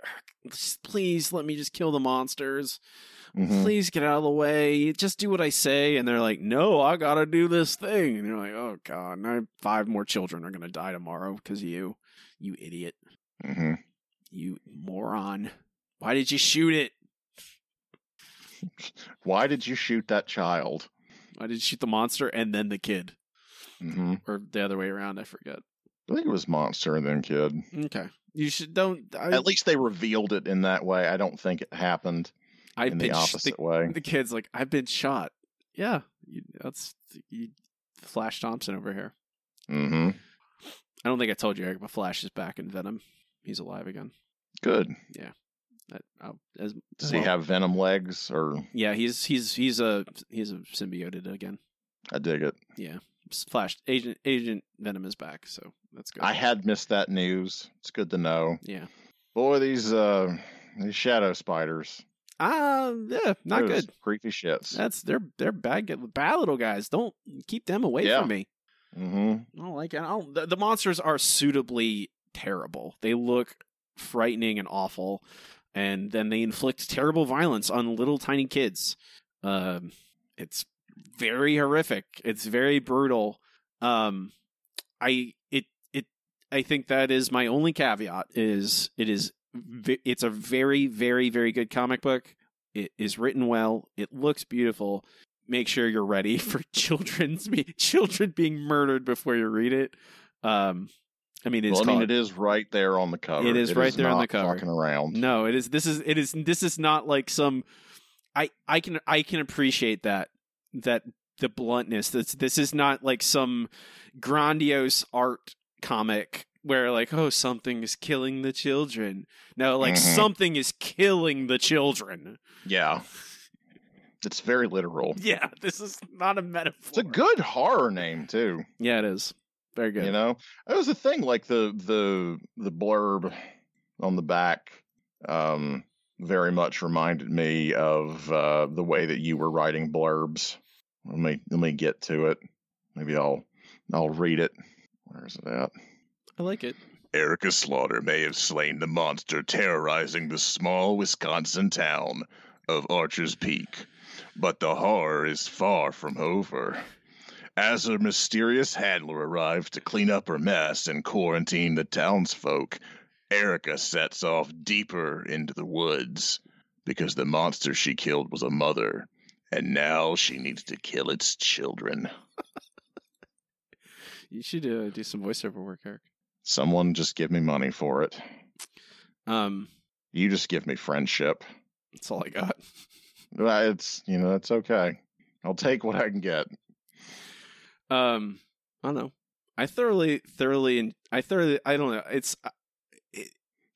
please let me just kill the monsters. Mhm. Please get out of the way. Just do what I say. And they're like, no, I gotta do this thing. And you're like, oh god, now five more children are gonna die tomorrow because of you, you idiot, Mhm. you moron. Why did you shoot it? Why did you shoot that child? Why did you shoot the monster and then the kid, hmm or the other way around? I forget. I think it was monster and then kid. Okay, you should don't. I, At least they revealed it in that way. I don't think it happened I've in the opposite way. The kid's like, I've been shot. Yeah, you, that's you, Flash Thompson over here. hmm I don't think I told you, Eric, but Flash is back in Venom. He's alive again. Good. That, I'll- as, Does he have venom legs or Yeah, he's he's he's a he's a symbioted again. I dig it. Yeah, Flash Agent Agent Venom is back, so that's good. I had missed that news. It's good to know. yeah. Boy, these uh these shadow spiders. Ah, yeah, not good. Creepy shits. That's they're they're bad bad little guys. Don't keep them away Yeah. from me. hmm I don't like it. I don't, the, the monsters are suitably terrible. They look frightening and awful, and then they inflict terrible violence on little tiny kids. Um, it's very horrific. It's very brutal. Um, I it I think that is my only caveat. Is it is it's a very very very good comic book. It is written well. It looks beautiful make sure you're ready for children's children being murdered before you read it. Um, I mean, it's Well, I called, mean, it is right there on the cover. It is right there on the cover. Fucking around. no, it is. This is it is. This is not like some. I I can I can appreciate that that the bluntness. That's this is not like some grandiose art comic where like oh something is killing the children. No, like Mhm. something is killing the children. Yeah. It's very literal. Yeah, this is not a metaphor. It's a good horror name too. Yeah, it is. Very good. You know, that was the thing. Like the the the blurb on the back, um, very much reminded me of uh, the way that you were writing blurbs. Let me let me get to it. Maybe I'll I'll read it. Where's it at? I like it. Erica Slaughter may have slain the monster terrorizing the small Wisconsin town of Archer's Peak, but the horror is far from over. As her mysterious handler arrives to clean up her mess and quarantine the townsfolk, Erica sets off deeper into the woods because the monster she killed was a mother, and now she needs to kill its children. You should uh, do some voiceover work, Eric. Someone just give me money for it. Um, You just give me friendship. that's all I got. It's you know it's okay. I'll take what I can get. Um, I don't know. I thoroughly, thoroughly, and I thoroughly, I don't know. It's uh,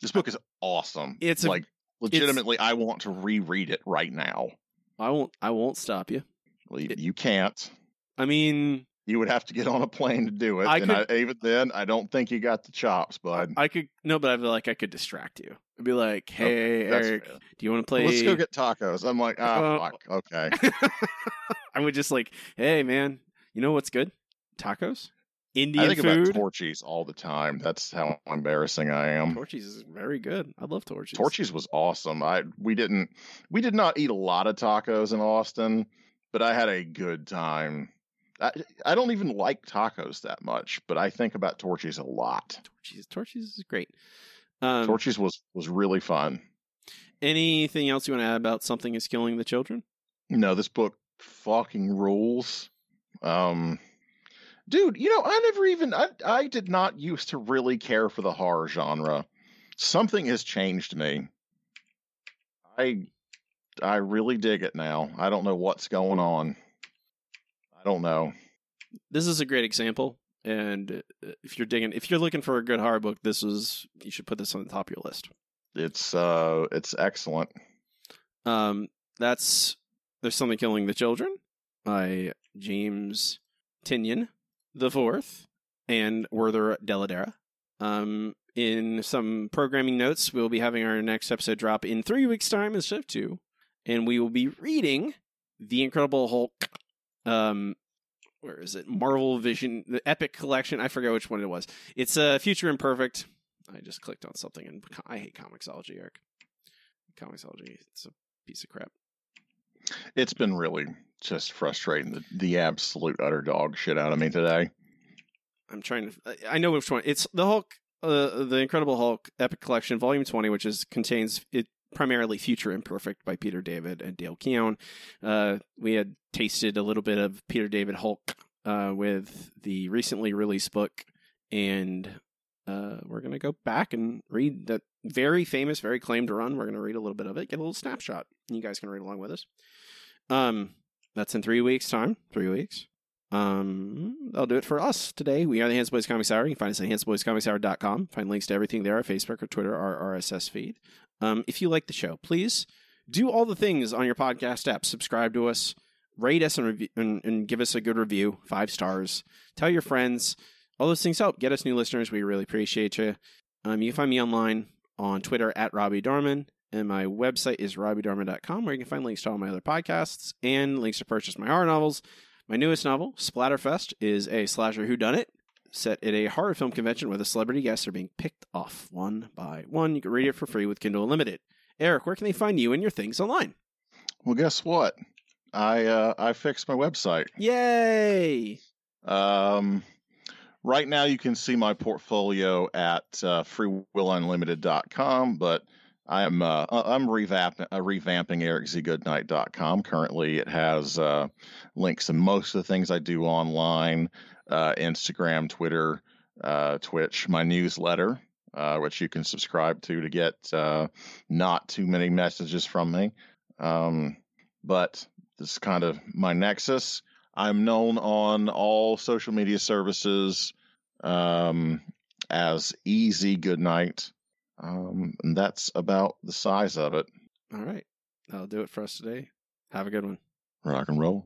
This book is awesome. It's a- like legitimately, I want to reread it right now. I won't, I won't stop you. Well, you, It- you can't. I mean, You would have to get on a plane to do it, I and I, even then, I don't think you got the chops, bud. I could no, but I feel like I could distract you. I'd be like, "Hey, That's Eric, fair. do you want to play?" Let's go get tacos. I'm like, ah, Uh, fuck. Okay. I would just like, "Hey, man, you know what's good? Tacos, Indian I think food." about Torchies all the time. That's how embarrassing I am. Torchies is very good. I love Torchies. Torchies was awesome. I we didn't we did not eat a lot of tacos in Austin, but I had a good time. I, I don't even like tacos that much, but I think about Torchies a lot. Torchies, Torchies is great. Um, Torchies was was really fun. anything else you want to add about something is killing the children? No, this book fucking rules. Um dude, you know, I never even I I did not used to really care for the horror genre. Something has changed me. I I really dig it now. I don't know what's going on. I don't know. This is a great example. And uh, if you're digging, if you're looking for a good horror book, this is you should put this on the top of your list. It's uh it's excellent. Um, that's there's something killing the children by James Tynion the fourth and Werther Dell'Edera. Um, in some programming notes, we'll be having our next episode drop in three weeks' time instead of two, and we will be reading the Incredible Hulk. Um, where is it? Marvel Vision, the Epic Collection. I forget which one it was. It's a uh, Future Imperfect. I just clicked on something, and I hate Comixology, Eric. Comixology, it's a piece of crap. It's been really just frustrating the, the absolute utter dog shit out of me today. I'm trying to. I- I know which one. It's the Hulk, uh, the Incredible Hulk Epic Collection, Volume 20, which is contains it primarily Future Imperfect by Peter David and Dale Keown. Uh, we had tasted a little bit of Peter David Hulk uh, with the recently released book, and uh, we're gonna go back and read that very famous, very claimed run. We're gonna read a little bit of it, get a little snapshot, you guys can read along with us. Um, that's in three weeks' time. Three weeks. Um, that'll do it for us today. We are the Hands Boys Comics Hour. You can find us at handsboyscomicshour.com. Find links to everything there, our Facebook or Twitter, our RSS feed. Um, if you like the show, please do all the things on your podcast app. Subscribe to us, rate us, and, and, and give us a good review, five stars. Tell your friends. All those things help get us new listeners. We really appreciate you. Um, you can find me online on Twitter at Robbie Dorman. And my website is robbiedorman.com, where you can find links to all my other podcasts and links to purchase my horror novels. My newest novel, Splatterfest, is a slasher whodunit set at a horror film convention where the celebrity guests are being picked off one by one. You can read it for free with Kindle Unlimited. Eric, where can they find you and your things online? Well, guess what? I uh, I fixed my website. Yay! Um, right now, you can see my portfolio at uh, freewillunlimited.com, but I am uh, I'm revamping uh, revamping ericzgoodnight.com. Currently, it has uh, links to most of the things I do online: uh, Instagram, Twitter, uh, Twitch, my newsletter, uh, which you can subscribe to to get uh, not too many messages from me. Um, but this is kind of my nexus. I'm known on all social media services um, as Easy Goodnight. Um, and that's about the size of it. All right. That'll do it for us today. Have a good one. Rock and roll.